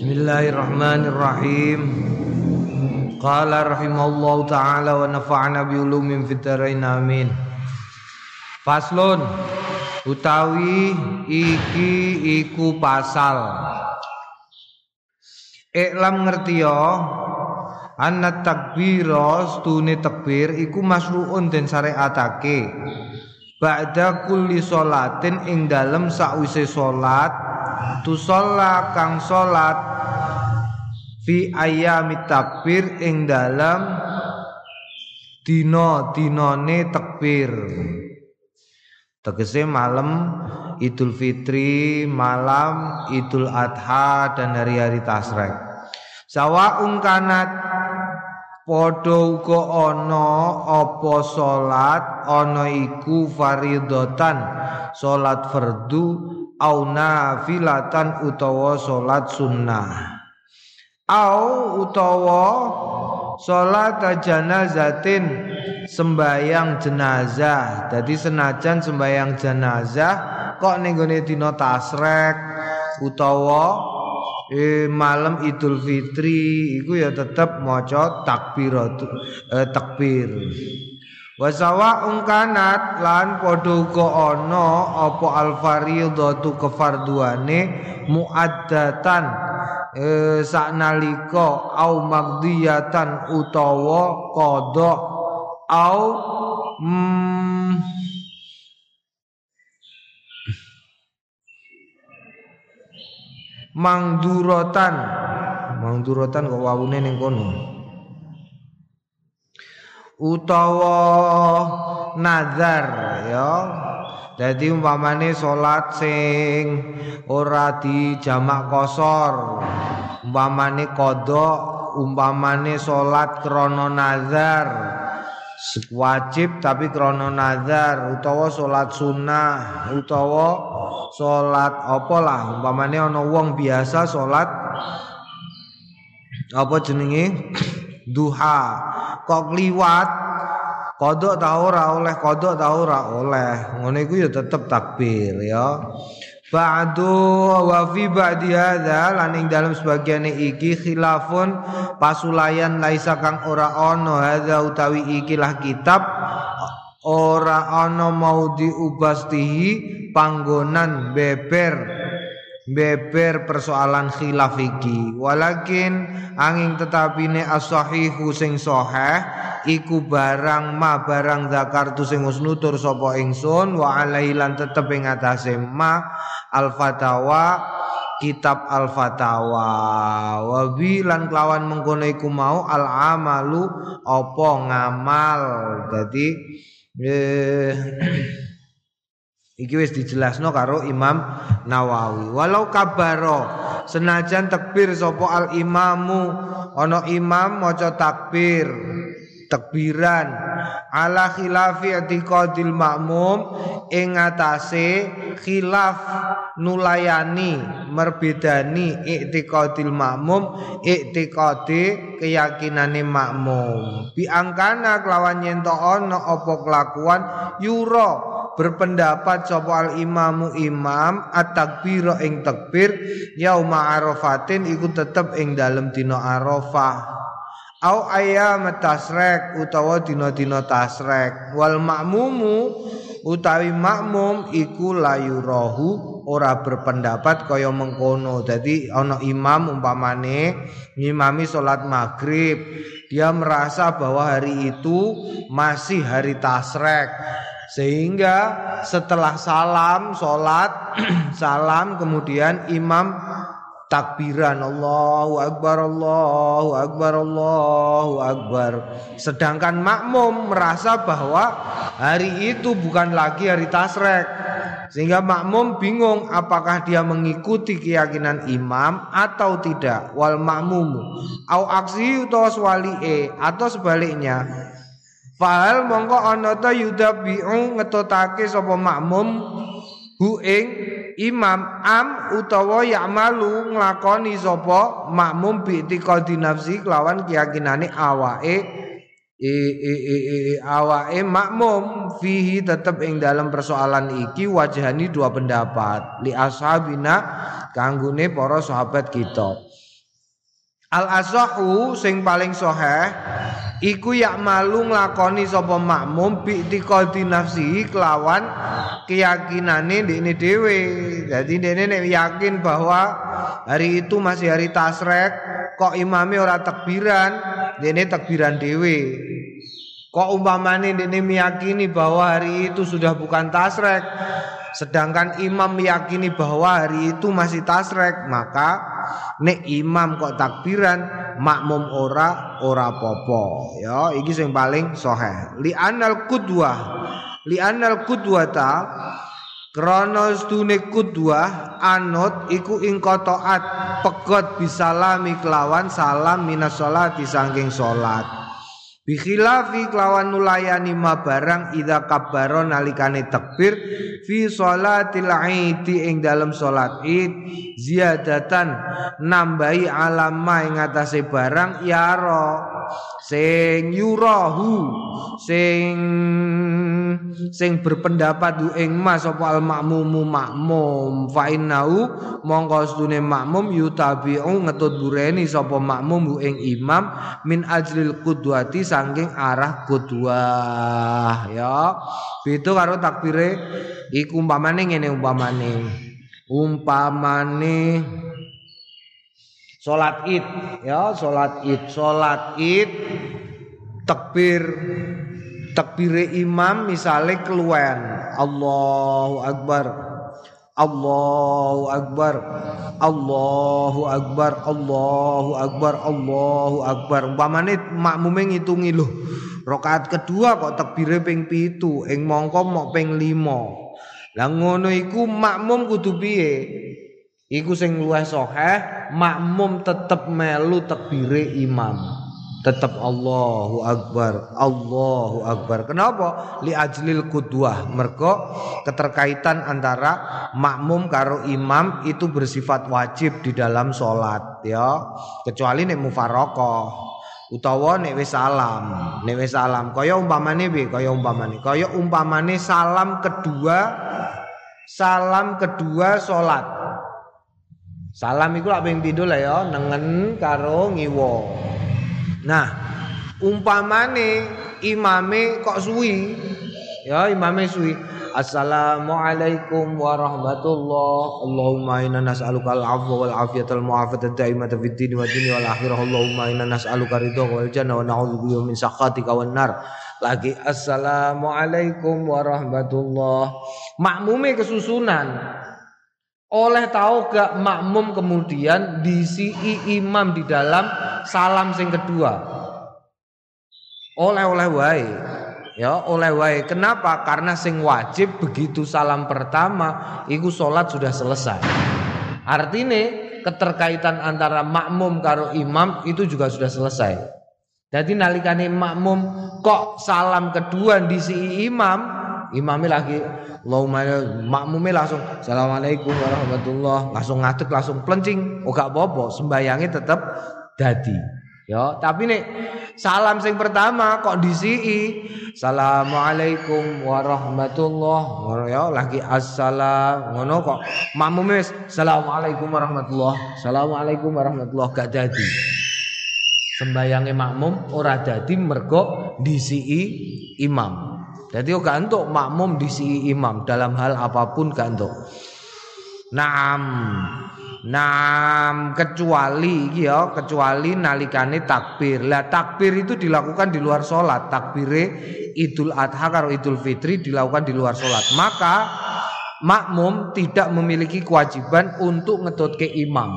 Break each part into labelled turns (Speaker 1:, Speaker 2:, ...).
Speaker 1: Bismillahirrahmanirrahim. Qala rahimallahu taala wa nafa'ana bi ulumin fid amin. Faslun utawi iki iku pasal. Iklam ngerti ya anna takbira stune takbir iku masruun den syariatake. Ba'da kulli sholatin ing dalem sakwise sholat kang sholat fi ayami takbir ing dalam dino dinone takbir tegese malam Idul Fitri, malam Idul Adha dan hari-hari tasrek. Sawaung kanat padha uga ana apa salat ana iku faridotan salat fardu au nafilatan utawa salat sunnah au utawa salat janazatin sembayang jenazah. Jadi senajan sembayang jenazah kok ning gone dina tasrek? Utawa eh, malam Idul Fitri iku ya tetep maca takbirat eh, takbir. Wasawa ungkanat lan padha uga ana apa al fardhatu kefarduane muaddatan e, saknalika au magdiyatan utawa qada au mm, mangduratan mangduratan kok wawune ning kono? Utawa nazar ya jadi umpamane salat sing ora di jamak kosor umpamane kodok umpamane salat krana nazar wajib tapi krono nazar utawa salat sunnah utawa salat apa lah umpamane ana wong biasa salat apa jenenge? Duha. Kok kliwat kodok tau ora oleh kodok tau ora oleh. Ngono iku ya tetep takbir ya. Ba'du wa fi ba'di hadza lan ing dalem sebagian iki khilafun pasulayan laisa kang ora ana. Hadza utawi ikilah kitab ora ana mau diubastihi panggonan beber beber persoalan khilaf iki. Walakin angin tetapine as-sahihu sing sahih iku barang ma barang zakartu sing nutur sapa ingsun wa alailan tetep ing atase ma al-fatawa kitab al-fatawa. Wa lan kelawan mengkono iku mau al-amalu apa ngamal. Dadi eh Iki wis dijelasno karo Imam Nawawi. Walau kabaro senajan takbir sapa al imamu ana imam maca takbir takbiran ala khilafi i'tiqadil makmum ing atase khilaf nulayani merbedani i'tiqadil makmum i'tiqadi keyakinane makmum biangkana kelawan yen ana apa kelakuan yura berpendapat sapa al imamu imam at-takbir ing takbir yauma arafatin iku tetep ing dalem dina arafah. Au ayam tasrek utawa dina-dina tasrek. Wal makmumu utawi makmum iku layurahu ora berpendapat kaya mengkono. Jadi ana imam umpamane ngimami salat maghrib dia merasa bahwa hari itu masih hari tasrek sehingga setelah salam sholat salam kemudian imam takbiran Allahu Akbar Allahu Akbar Allahu Akbar. Sedangkan makmum merasa bahwa hari itu bukan lagi hari tasrek. Sehingga makmum bingung apakah dia mengikuti keyakinan imam atau tidak. Wal makmum au aksi utawa atau sebaliknya Fahal mongko ana ta yudabiu ngetotake sapa makmum hu ing imam am utawa ya'malu nglakoni sapa makmum bi tiqadi nafsi kelawan keyakinane awake e, e, e, e, awake makmum fihi tetep ing dalam persoalan iki wajahani dua pendapat li ashabina kanggone para sahabat kita. Al asahu sing paling soheh iku yak malu nglakoni sapa makmum bi tiqadi nafsi kelawan keyakinane ini dhewe. Jadi dene nek yakin bahwa hari itu masih hari tasrek kok imami ora takbiran, dene takbiran dhewe. Kok umpamane dene meyakini bahwa hari itu sudah bukan tasrek, sedangkan imam meyakini bahwa hari itu masih tasrek, maka nek imam kok takbiran makmum ora ora popo ya iki sing paling sahih. Li anal qudwah li anal qudwata krana stune qudwah anut iku ing kotoat pegot bisalami kelawan salam minas sholati saking salat Bikhilafi kelawan nulayani ma barang ida kabaro nalikane takbir fi sholatil aidi ing dalam salat id ziyadatan nambahi alama ing atase barang yaro sing yurahu sing sing berpendapat du ing mas apa al makmumu makmum. Fa innahu mongko stune makmum yutabi'u ngetut bureni sapa makmum ing imam min ajlil qudwati saking arah qudwah. Ya beda karo takbire iku umpamane ngene umpamane. Umpamane Salat Id ya, salat Id, salat Id takbir takbire imam misalnya keluar Allahu Akbar. Allahu Akbar. Allahu Akbar. Allahu Akbar. Allahu Akbar. Umpamane makmume ngitungi lho rakaat kedua kok takbire ping pitu? Ing mongko mok ping 5 lah ngono iku makmum kudu piye? Iku sing luwih sahih, makmum tetep melu takbire imam. Tetep Allahu Akbar, Allahu Akbar. Kenapa? Li ajlil qudwah. Mergo keterkaitan antara makmum karo imam itu bersifat wajib di dalam salat ya. Kecuali nek mufaraqah utawa nek wis salam, nek wis salam. Kaya umpamane piye? Kaya umpamane. Kaya umpamane salam kedua salam kedua salat. Salam iku lak ping pindho lah ya, nengen karo ngiwa. Nah, umpamane imame kok suwi. Ya, imame suwi. Assalamualaikum warahmatullah. Allahumma inna nas'aluka al-'afwa wal 'afiyata al mu'afata da'imata fid din wa dunya wal akhirah. Allahumma inna nas'aluka ridha wal jannah wa na'udzubika min sakhatika wan nar. Lagi assalamualaikum warahmatullah. Makmume kesusunan. Oleh tahu gak makmum kemudian disi imam di dalam salam sing kedua. Oleh oleh wae. Ya, oleh wae. Kenapa? Karena sing wajib begitu salam pertama iku salat sudah selesai. Artinya keterkaitan antara makmum karo imam itu juga sudah selesai. Jadi nalikane makmum kok salam kedua disi imam, imamnya lagi Allahumma makmumnya langsung Assalamualaikum warahmatullah langsung ngadeg langsung plencing oh gak apa-apa sembayangnya tetap dadi. Ya tapi nih salam sing pertama kok disi Assalamualaikum warahmatullah. Ya lagi assalam. Ngono kok. Makmumnya Assalamualaikum warahmatullah. Assalamualaikum warahmatullah. Gak dadi. Sembayangnya makmum ora dadi mergo disi imam. Jadi gak untuk makmum si imam. Dalam hal apa pun gak untuk. Naam. Naam kecuali ya kecuali nalikane takbir. Lah takbir itu dilakukan di luar sholat. Takbire Idul Adha karo Idul Fitri dilakukan di luar sholat. Maka makmum tidak memiliki kewajiban untuk ngetut ke imam.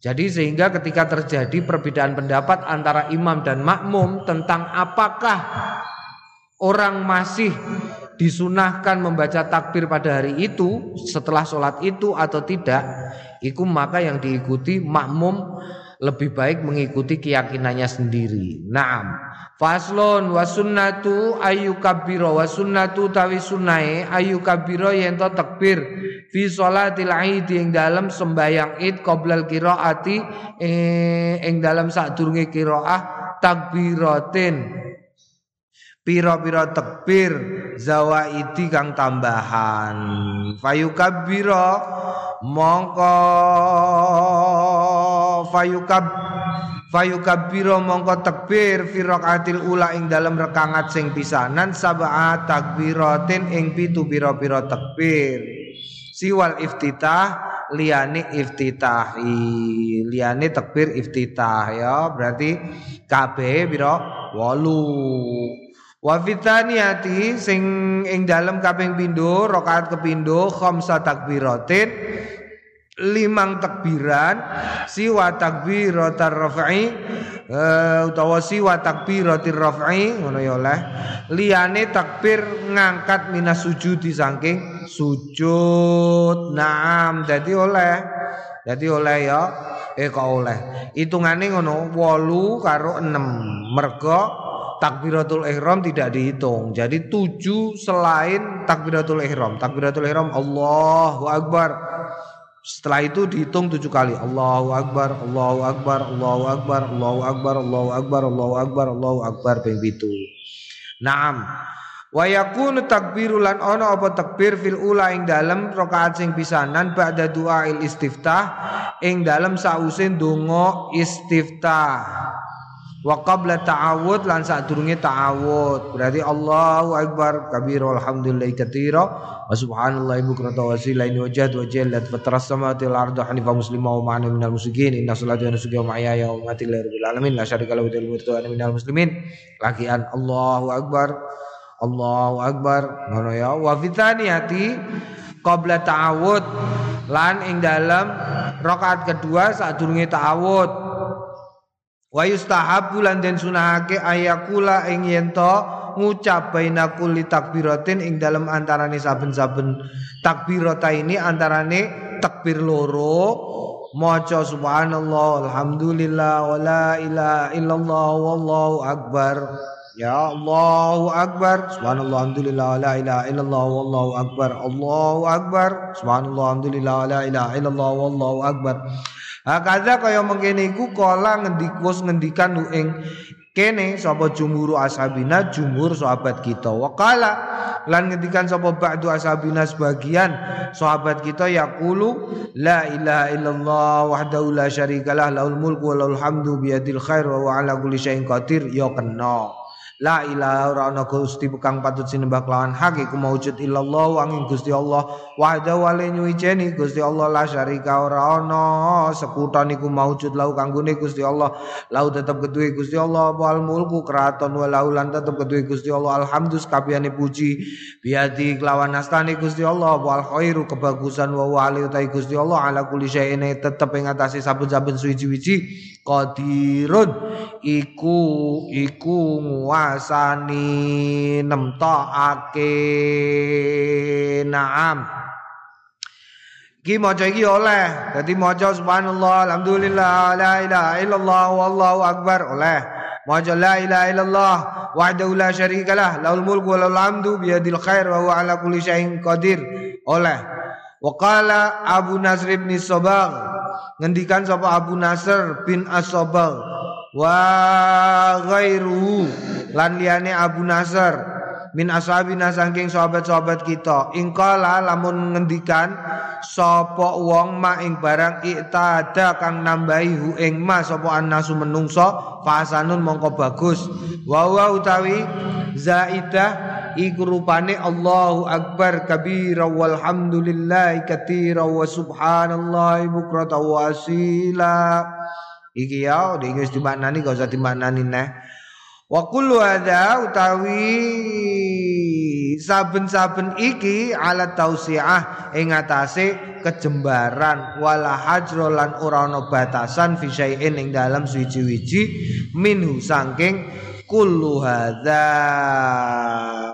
Speaker 1: Jadi sehingga ketika terjadi perbedaan pendapat antara imam dan makmum tentang apakah orang masih disunahkan membaca takbir pada hari itu setelah sholat itu atau tidak itu maka yang diikuti makmum lebih baik mengikuti keyakinannya sendiri. Naam. Faslon wasunnatu ayu kabiro wasunnatu tawi sunai ayu kabiro yento takbir fi sholatil aid yang dalam sembayang id qoblal qiraati eh, ing dalam sadurunge qiraah takbiratin pira-pira tekbir zawaidi kang tambahan. Fayukabira mongko fayukab fayukabbiro mongko takbir fi rakaatil ula ing dalam rekangat sing pisanan sab'a takbiratin ing pitu pira-pira takbir siwal iftitah liyane iftitahi. Liyane takbir iftitah ya. Berarti kabeh pira? 8 wa fitaniyati sing ing dalam kaping pindho rakaat kepindo khamsa takbiratin limang takbiran siwa takbiratar raf'i uh, utawa siwa takbiratir raf'i ngono ya oleh liyane takbir ngangkat minas sujudi saking sujud. Naam dadi oleh dadi oleh ya eh kok oleh. Hitungane ngono 8 karo 6 mergo takbiratul ihram tidak dihitung. Jadi tujuh selain takbiratul ihram. Takbiratul ihram Allahu akbar. Setelah itu dihitung tujuh kali. Allahu Akbar, Allahu Akbar, Allahu Akbar, Allahu Akbar, Allahu Akbar, Allahu Akbar, Allahu Akbar ping pitu. Naam. Wa yakunu takbiru lan ono apa takbir fil ula ing dalem rakaat sing pisanan ba'da il istiftah ing dalem sause donga istiftah. Wa qabla ta'awud lan sadurunge ta'awud. Berarti Allahu Akbar. Kabir walhamdulillahi katsira wa subhanallahi bukrata wa asila in wajad wa jallat fa taras samawati wal ardu hanifa muslima wa ma'ana minal muslimin inna salati wa nusuki wa mahyaya wa mamati lillahi rabbil alamin. La syarika lahu wa la ana minal muslimin. Lakian Allahu Akbar. Allahu Akbar. Ngono ya. Wa fitaniyati qabla ta'awud lan ing dalam rakaat kedua sadurunge ta'awud Wa yustahabu lan den sunahake ayakula ing yen ngucap baina kulli takbiratin ing dalam antarane saben-saben takbirata ini antarane takbir loro. Maca subhanallah alhamdulillah wala ilaha illallah wallahu akbar. Ya Allahu Akbar. Subhanallah Alhamdulillah La ilaha illallah Wallahu Akbar. Allahu Akbar. Subhanallah Alhamdulillah La ilaha illallah Wallahu Akbar Hakadha kaya mengkene iku kala ngendikus ngendikan ing kene sapa jumhur ashabina jumhur sahabat kita. Waqala lan ngendikan sapa ba'du ashabina sebagian sahabat kita yaqulu la ilaha illallah wahdahu la syarikalah laul mulku wa laul hamdu biyadil khair wa ala kulli syai'in qadir. Ya kena La ilaha ora ana Gusti kang patut sinembah kelawan hak iku maujud illallah angin Gusti Allah. Wahda wale nyuwijeni Gusti Allah la syarika ora ana. Sekuta niku maujud lau kanggone Gusti Allah. Lau tetep keduwe Gusti Allah wal mulku keraton wa lau lan tetep keduwe Gusti Allah. Alhamdulillah kabehane puji. Biadi kelawan nastane Gusti Allah wal khairu kebagusan wa wali utai Gusti Allah ala kulli syai'in tetep ing atase saben-saben suwi-wiji qadirun iku iku nguasani nemtokake naam Iki maca iki oleh. Dadi maca subhanallah, alhamdulillah, la ilaha illallah wallahu akbar oleh. Maca la ilaha illallah wahdahu la syarikalah, lahul mulku wa hamdu biyadil khair wa huwa ala kulli syai'in qadir. Oleh. Wa qala Abu Nasr bin Sabagh ngendikan sapa Abu Nasr bin As-Sabagh wa ghairuhu lan liyane Abu Nasr. Min ashabina saking sahabat-sahabat kita. Ingkala lamun ngendikan sapa wong ma ing barang iktada kang nambahi hu ing ma sapa annasu menungso fasanun mongko bagus. Wa utawi zaidah iku rupane Allahu akbar kabira walhamdulillahi katira wa subhanallahi bukrata wa asila. Iki ya di Inggris dimaknani gak usah dimaknani neh. Wa kullu hadza utawi saben-saben iki ala tausiah ing atase kejembaran. Wala hajro lan ora ana batasan fi ing dalam suci-wiji minhu saking kullu hadza.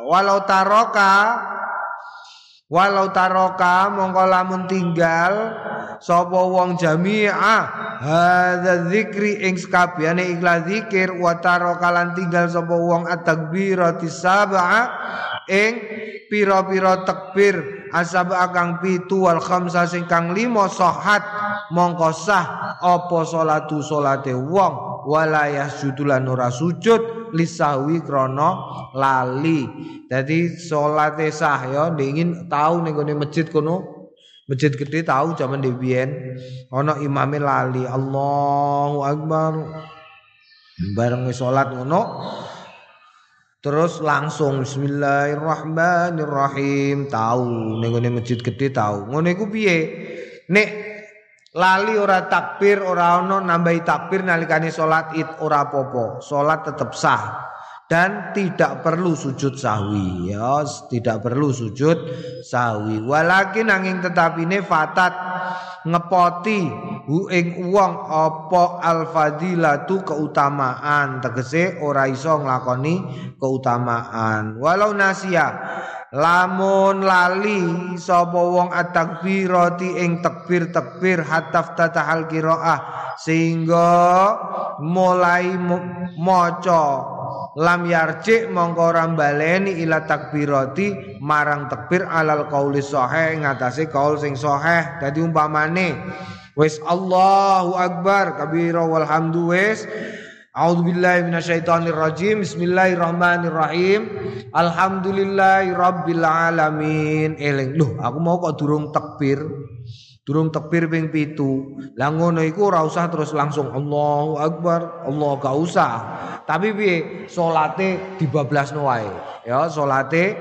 Speaker 1: Walau taroka walau taroka mongko lamun tinggal sapa wong jami'a hadza dzikri ing sakabehane ikhlas zikir wa taroka lan tinggal sapa wong at-takbirati sab'a ing pira-pira takbir asab akang pitu wal khamsa sing kang lima sahat. Mongko sah apa salatu salate wong? Wala yasjudulan ora sujud lisawi krono lali. Jadi sholat sah ya dingin tahu nih gue masjid kono. Masjid gede tahu zaman di Bien ono imame lali. Allahu Akbar. Bareng salat ngono terus langsung bismillahirrahmanirrahim. Tahu ning masjid gede tahu. Ngono iku piye? Nek lali ora takbir ora ono nambahi takbir nalikane salat id ora popo salat tetep sah. Dan tidak perlu sujud sahwi. Ya tidak perlu sujud sahwi. Walakin angin tetapi ne fatat ngepoti hu ing wong apa al fadilatu keutamaan? Tegese ora iso nglakoni keutamaan. Walau nasia lamun lali sapa wong at-takbirati ing takbir-takbir hatta tatahal qiraah sehingga mulai maca lam yarji mongko ora baleni ila takbirati marang takbir alal qauli sahih ngatasé kaul sing sahih. Dadi umpamane wis Allahu akbar kabira walhamdu wis. A'udzubillahi minasyaitonirrajim. Bismillahirrahmanirrahim. Alhamdulillahi rabbil alamin. Eling. Loh aku mau kok durung takbir Durung takbir ping pitu. Lah ngono iku ora usah terus langsung Allahu Akbar, Allah gak usah. Tapi piye? Salate dibablasno wae. Ya, salate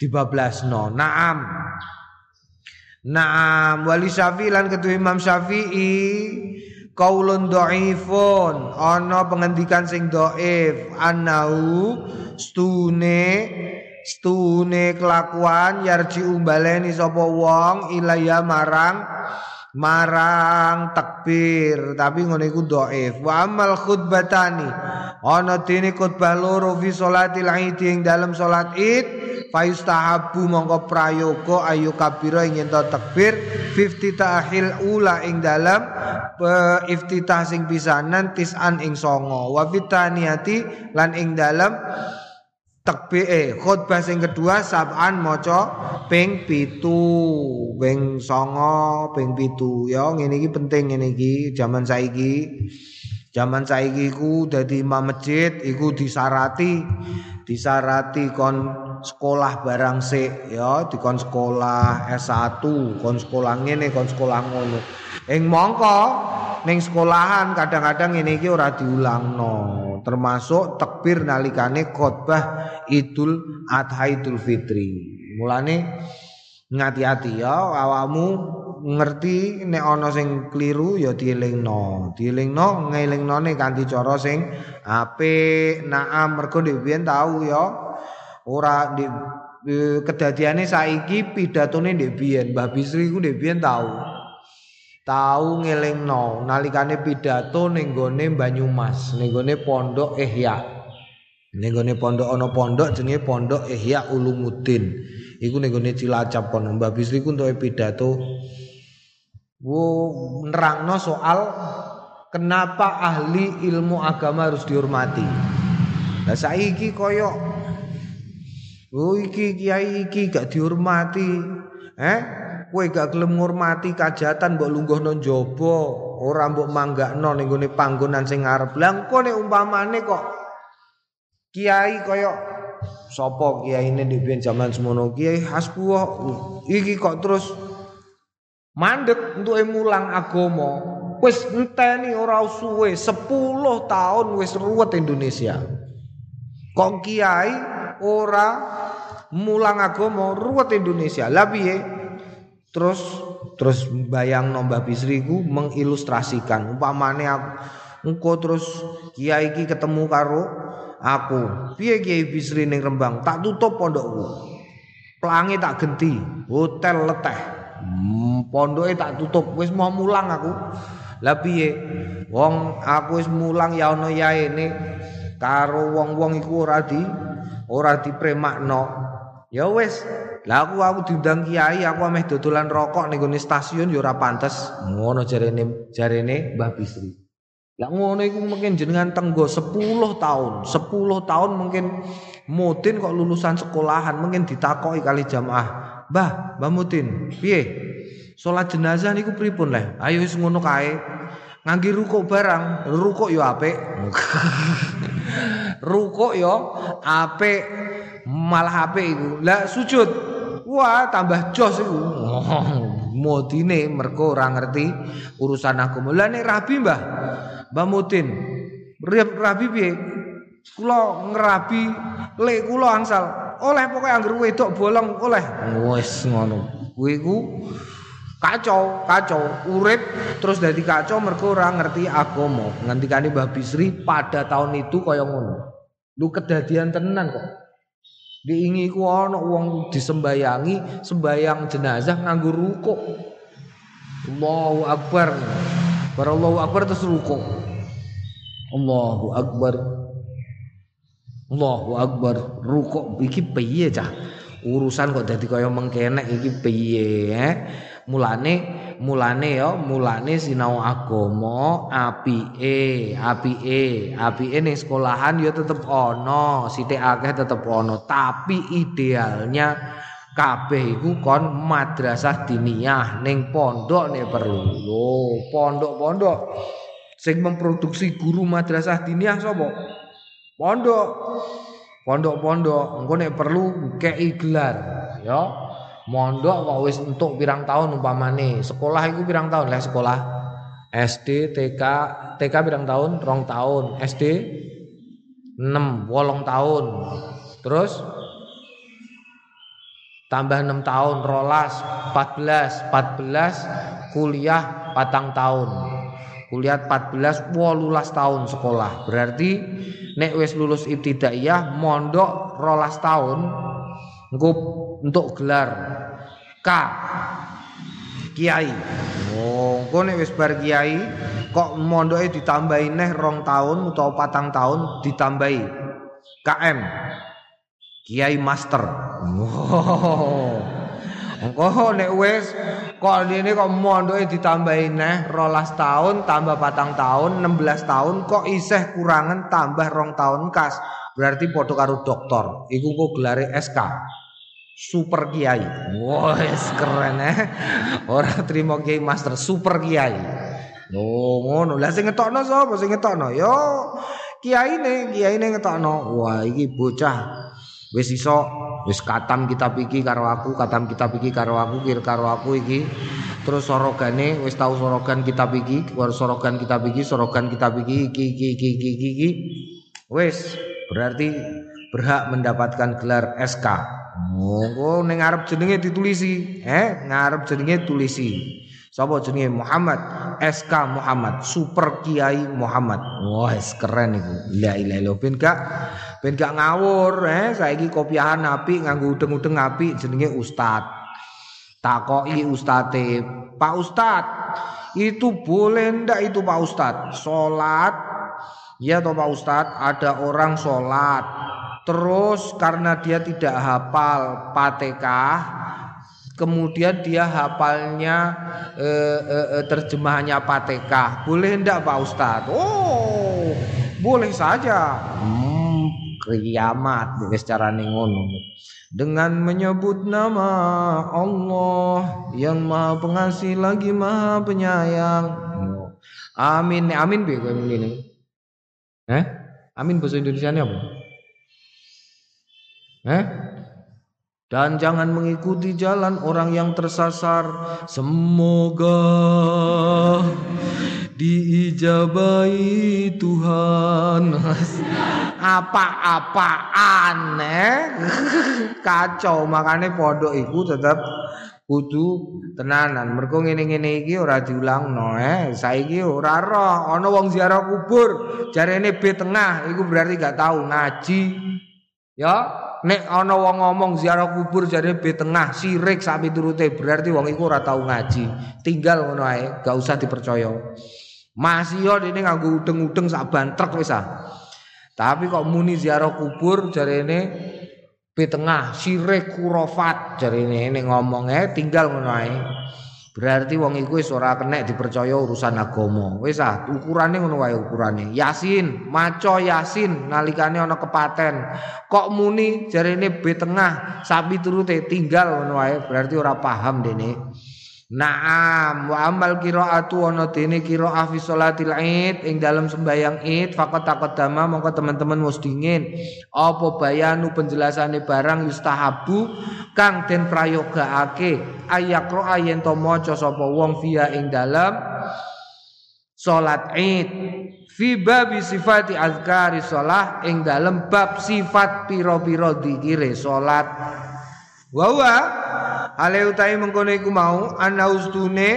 Speaker 1: dibablasno. Naam. Naam wali Syafi'i lan ketua Imam Syafi'i kaulun dhaifun ana pengendikan sing dhaif anau stune stune kelakuan yarji umbaleni sapa wong ilaya marang marang takbir. Tapi ngono iku dhaif. Wa amal khutbatani. Ana dene khutbah loro fi salatil id ing dalam salat id fayustahabu mongko prayoga ayu kabira ing ento takbir 50 tahil ula ing dalam iftitah sing pisanan tisan ing songo wa fitaniati lan ing dalam takbir eh khutbah sing kedua sab'an maca ping pitu. Ping songo ping pitu. Ya ngene iki penting ngene iki zaman saiki. Zaman saiki ku dadi imam masjid iku disarati disarati kon sekolah barang sik ya dikon sekolah S1 kon sekolah ngene kon sekolah ngono ing mongko ning sekolahan kadang-kadang ini iki ora diulangno termasuk takbir nalikane khotbah Idul Adha Idul Fitri. Mulane ngati-ati ya awamu ngerti nek ana sing kliru ya dielingno. Dielingno ngelingnone kanthi cara sing apik. Naam mergo biyen tau ya ora di kedadiane saiki pidatone ndek biyen Mbah Bisri ku ndek biyen tau. Tahu ngelingno nalikane pidato ning gone Banyumas, ning gone Pondok Ihya. Ning gone pondok ana pondok jenenge Pondok Ihya Ulumuddin. Iku ning gone Cilacap kono. Mbah Bisri ku entuk pidato wo nerangno soal kenapa ahli ilmu agama harus dihormati. Lah saiki koyo Oh iki kiai iki gak dihormati. Eh? Kowe gak gelem ngurmati kajatan mbok lungguhno njaba ora mbok manggakno ning gone panggonan sing arep. Lha nek umpamane kok kiai kaya sapa kiyaine di biyen zaman semono? Kiai hasbuh iki kok terus mandek untuk mulang agama. Wis enteni ora suwe 10 tahun wis ruwet Indonesia. Kok kiai ora mulang agama ruwet Indonesia. Lah piye Terus terus bayang nombah bisriku mengilustrasikan umpamane aku engko terus kiai iki ketemu karo aku. Piye kiai bisri ning Rembang? Tak tutup pondokku. Pelangi tak genti, hotel leteh. Hmm, pondoke tak tutup, wis mau mulang aku. Lah piye? Wong aku wis mulang ya ana yaene karo wong-wong iku ora di ora dipremakno. Ya wis, lah aku aku diundang kiai, aku ameh dodolan rokok ning gone stasiun ya ora pantes. Ngono jarene jarene Mbah Bisri. Lah ngono iku mungkin jenengan tenggo 10 tahun, 10 tahun mungkin Mutin kok lulusan sekolahan mungkin ditakoki kali jamaah. Mbah, Mbah Mutin, piye? Salat jenazah niku pripun leh? Ayo wis ngono kae. Ngangge rukuk barang, rukuk yo apik. rukuk yo apik. Malah apik iku. Lah sujud Wah, tambah jos iku. Modine mergo ora ngerti urusan aku. Lah nek rabi Mbah. Mbah Mutin. rabi piye? Kula ngerabi lek kula angsal oleh pokoknya anggur wedok bolong oleh. Wis ngono. Kuwi ku kacau, kacau, urip terus dari kacau mergo ora ngerti agama. Ngendikane Mbah Bisri pada tahun itu kaya ngono. Lu kedadian tenan kok. Diingi ku ana wong disembayangi, sembayang jenazah nganggo rukuk. Allahu Akbar. Bar Allahu Akbar terus rukuk. Allahu Akbar. Allahu Akbar. Rukuk iki piye cah? Urusan kok dadi kaya mengkenek iki piye? Eh? Mulane mulane ya mulane sinau agama apike apike apike ning sekolahan ya tetep ana sithik akeh tetep ana tapi idealnya kabeh iku kon madrasah diniyah ning pondok nek perlu. Lho pondok-pondok sing memproduksi guru madrasah diniyah sapa? Pondok. Pondok-pondok engko nek perlu kei gelar ya mondok kok wis entuk pirang tahun umpamane? Sekolah iku pirang tahun? Lah sekolah SD TK TK pirang tahun? Rong tahun. SD 6 wolong tahun. Terus? Tambah 6 tahun rolas 14 14 kuliah patang tahun. Kuliah 14 wolulas tahun sekolah. Berarti nek wis lulus ibtidaiyah mondok rolas tahun engko untuk gelar K kiai. Oh, engko nek wis bar kiai kok mondoke ditambahi neh rong tahun utawa patang tahun ditambahi KM. Kiai Master. Oh. Engko nek wis kok ini kok mondoke ditambahi neh rolas tahun tambah patang tahun 16 tahun kok isih kurangan tambah rong tahun kas. Berarti padha karo doktor. Iku kok gelare SK super kiai. Wah, keren eh. Orang terima kiai master super kiai. Oh, ngono. Lah sing ngetokno sapa sing ngetokno? Yo kiai ne, kiai ne ngetokno. Wah, iki bocah wis iso wis katam kita iki karo aku, katam kita iki karo aku, kir karo aku iki. Terus sorogane wis tau sorogan kita iki, sorogan kita iki, sorogan kita iki iki iki iki iki. iki. Wis berarti berhak mendapatkan gelar SK. Monggo ning ngarep jenenge ditulisi, eh ngarep jenenge tulisi. Sapa jenenge Muhammad SK Muhammad Super Kiai Muhammad. Wah, wow, keren iku. La ilaha illallah ben gak ben gak ngawur eh saiki kopiahan apik nganggo udeng-udeng apik jenenge ustad. Takoki ustate, Pak Ustad, itu boleh ndak itu Pak Ustad? Salat Ya toh Pak Ustad, ada orang sholat Terus karena dia tidak hafal Fatihah, kemudian dia hafalnya eh, eh, eh terjemahannya Fatihah. Boleh enggak Pak Ustadz? Oh, boleh saja. Hmm, kiamat secara ngono. Dengan menyebut nama Allah yang Maha Pengasih lagi Maha Penyayang. Amin. Amin bi ini. Eh? Amin bahasa Indonesia apa? Eh? Dan jangan mengikuti jalan orang yang tersasar. Semoga diijabai Tuhan. Apa-apaan eh? Kacau makanya pondok itu tetap kudu tenanan. Mergo ngene-ngene iki ora diulangno eh. Saiki ora roh ana wong ziarah kubur jarene B tengah iku berarti gak tahu ngaji. Ya, nek ana wong ngomong ziarah kubur jare be tengah sirik sak piturute berarti wong iku ora tau ngaji. Tinggal ngono ae gak usah dipercaya. Masih yo dene nganggo udeng-udeng sak bantrek wis ah. Tapi kok muni ziarah kubur jarene be tengah sirik kurofat jarene nek ngomong ae tinggal ngono ae Berarti wong iku wis ora kena dipercaya urusan agama. Wis ah, ukurane ngono wae ukurane. Yasin, maca Yasin nalikane ana kepaten. Kok muni jarene B tengah, sapi turute tinggal ngono wae, berarti ora paham dene. Naam wa amal qiraatu ana dene qiraah fi salatil Id ing dalam sembayang Id faqat taqaddama mongko teman-teman mus dingin. Apa bayanu penjelasane barang yustahabu kang den prayogaake ayakro ayen to maca sapa wong via ing dalam salat Id fi babi sifati azkari sholah ing dalem bab sifat piro-piro dikire sholat wa wa ale utai mengkono iku mau ana ustune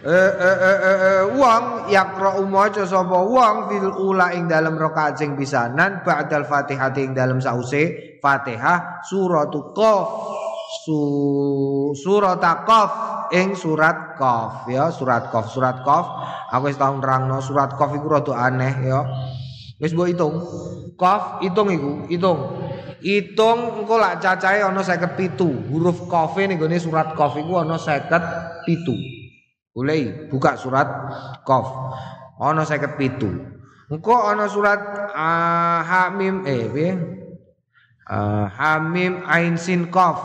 Speaker 1: eh, eh, eh, wong yakra maca sapa wong fil ula ing dalem rakaat sing pisanan ba'dal Fatihah ing dalem sause Fatihah suratul Qaf. Su surat Qaf ing surat Qaf ya surat Qaf surat Qaf. Aku wis tau nerangno surat Qaf iku rada aneh ya wis mbok hitung. Qaf hitung iku hitung. Hitung engko lak cacahe ana 57 huruf Qaf ning gone surat Qaf iku ana 57 Boleh buka surat Qaf. Ana 57 engko ana surat uh, Hamim eh piye? Uh, Hamim Ain Sin Qaf.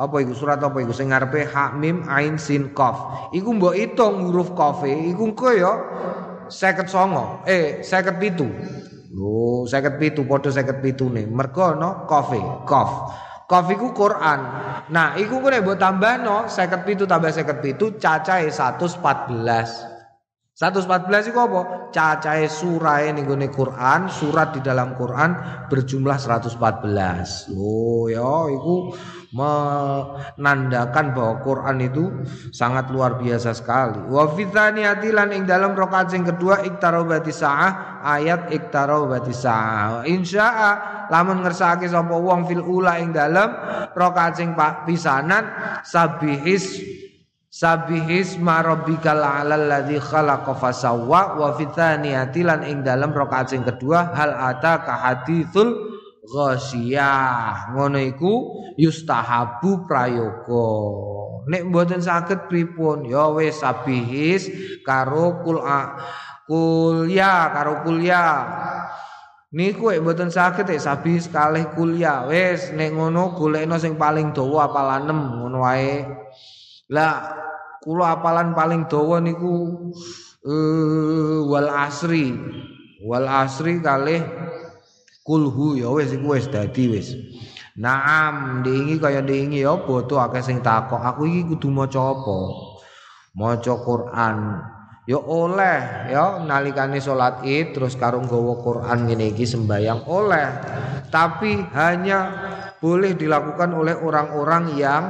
Speaker 1: Apa iku surat apa iku? Sing ngarepe ha mim ain sin qaf. Iku mbok hitung huruf qaf iku engko ya 59 eh 57 lho 57 padha 57 ne mergo no qaf qaf qaf iku Quran. Nah iku kok nek mbok tambahno 57 tambah 57 cacahe 114 114 itu apa? Cacahe surah ning gone Quran, surat di dalam Quran berjumlah 114. Oh ya iku menandakan bahwa Quran itu sangat luar biasa sekali. Wa fitsaniyati lan ing dalam rakaat sing kedua iktarobati saah ayat iktarobati saah. Insya'a lamun ngersake sapa wong fil ula ing dalam rakaat sing pisanan sabihis Sabihis marobikal alal ladzi khalaqa fasawwa wa fitsaniyati lan ing dalam rakaat sing kedua hal ata ka haditsul ghasyah ngono iku yustahabu prayoga. Nek mboten saged pripun? Ya wis sabihis karo kul kulya karo kulya. Niku nek mboten saged nek sabihis kalih kulya. Wis nek ngono golekno sing paling dawa apalan 6 ngono wae. Lah kula apalan paling dawa niku uh, wal asri. Wal asri kalih kulhu ya wis iku wis dadi wis. Naam diingi kaya diingi ya boto akeh sing takok? Aku iki kudu maca apa? Maca Quran. Ya oleh ya nalikane salat Id terus karo nggawa Quran ngene iki sembayang oleh. Tapi hanya boleh dilakukan oleh orang-orang yang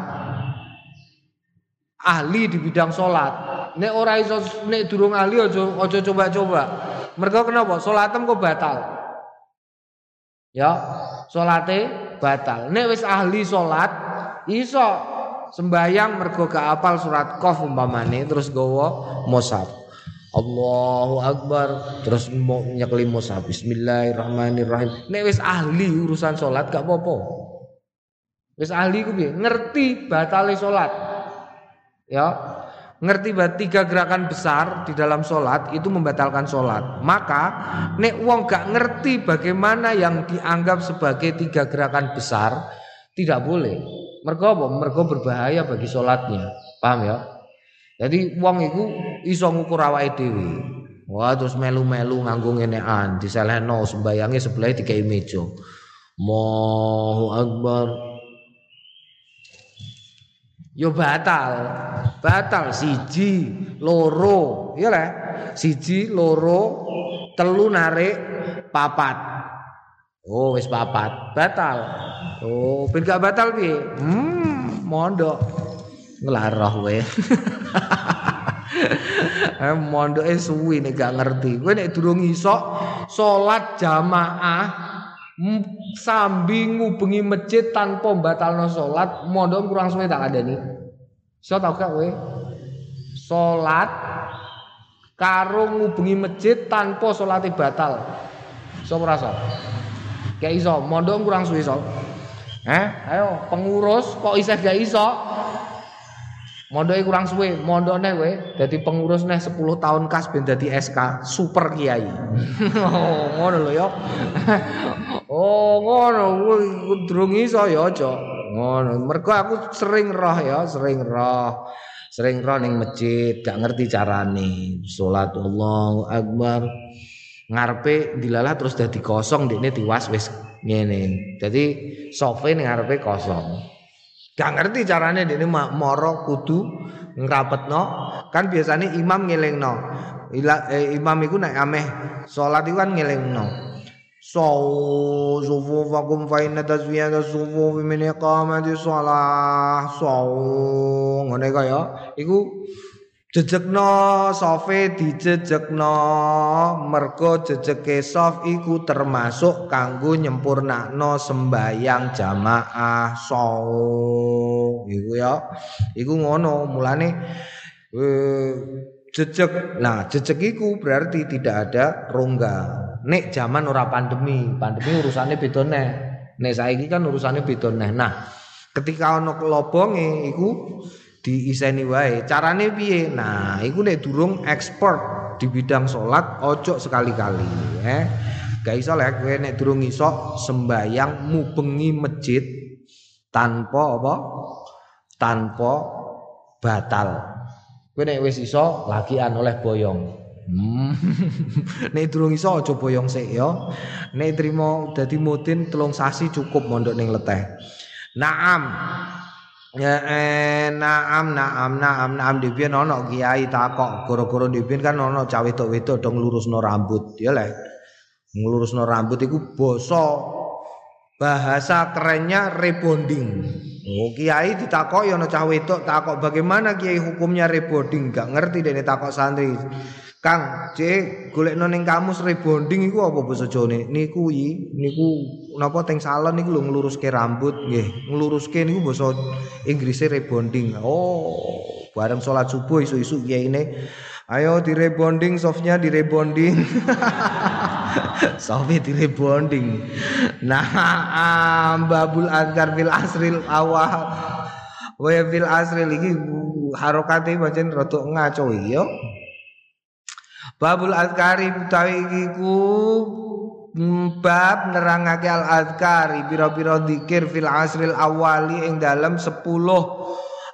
Speaker 1: ahli di bidang salat. Nek ora iso nek durung ahli aja aja coba-coba. Mergo kenapa? Salatem kok batal ya salate batal. Nek wis ahli salat iso sembayang mergo gak apal surat qaf umpamane terus gawa mushaf Allahu Akbar terus mau nyekli mushaf Bismillahirrahmanirrahim. Nek wis ahli urusan salat gak apa-apa. Wis ahli ku ngerti batale salat. Ya ngerti bahwa tiga gerakan besar di dalam sholat itu membatalkan sholat. Maka nek wong gak ngerti bagaimana yang dianggap sebagai tiga gerakan besar tidak boleh. Mergo apa? mergo berbahaya bagi sholatnya. Paham ya? Jadi wong itu iso ngukur awake dhewe. Wah terus melu-melu nganggo ngenean diselehno sembayange sebelah dikai meja. Allahu Akbar yo batal. Batal siji, loro, ya lah. Siji, loro, telu narik papat. Oh, wis papat. Batal. Oh, ben gak batal piye? Hmm, mondok. Nglarah kowe. eh mondoke suwi nek gak ngerti. Kowe nek durung iso salat jamaah sambi ngubengi masjid tanpa batalno salat mondok kurang suwe tak ada nih so tau gak kowe salat karo ngubengi masjid tanpa salate batal. So merasa kayak iso mondok kurang suwe so eh ayo pengurus kok isih gak iso? Mondoke kurang suwe, mondokne kowe dadi pengurus neh 10 tahun kas ben SK super kiai. oh, ngono lho ya. oh, ngono kuwi durung iso ya aja. Ngono. Mergo aku sering roh ya, sering roh. Sering roh ning masjid, gak ngerti carane. Salat Allahu Akbar. Ngarepe dilalah terus dadi kosong dekne diwas wis ngene. Dadi sofe ning ngarepe kosong. Gak ngerti caranya ini moro kudu ngrapetno kan biasanya imam ngelingno eh, imam iku nek ameh salat iku kan ngelingno Sufufakum fa inna tasfiyata sufufi min iqamati shalah sawu ngene kaya iku jejekno sofe dijejekno mergo jejeke sof iku termasuk kanggo nyempurnakno sembayang jamaah sawu iku ya iku ngono mulane eh, jejek nah jejek iku berarti tidak ada rongga nek zaman ora pandemi pandemi urusannya beda neh. Nek saiki kan urusannya beda neh. Nah ketika ono kelobonge iku diiseni wae. Carane piye? Nah iku nek durung ekspor di bidang salat ojo sekali-kali eh. Gak iso lek kowe nek durung iso sembayang mubengi masjid tanpa apa? Tanpa batal. Kowe nek wis iso lagian oleh boyong. Hmm. nek durung iso aja boyong sik ya. Nek trimo dadi mutin telung sasi cukup mondok ning leteh. Naam. Ya eh, naam naam naam naam dipien ana kiai takok gara-gara dipien kan ana cah wedok-wedok dong lurusno rambut ya lek. Nglurusno rambut iku basa bahasa kerennya rebonding. Oh, kiai ditakok ya ana cah wedok takok bagaimana kiai hukumnya rebonding gak ngerti dene takok santri. Kang, cek golekno ning kamus rebonding iku apa basa Jawane? Niku yi, niku napa teng salon niku lho ngluruske rambut nggih. Ngluruske niku basa Inggrise rebonding. Oh, bareng salat subuh isu-isu kiai ini Ayo di rebonding softnya di rebonding. Sofi di rebonding. Nah, babul azkar fil asril awal. Wa fil asril iki harokate pancen rada ngaco ya. Babul azkari utawi iku bab nerangake al azkari pira-pira zikir fil asril awali ing dalam 10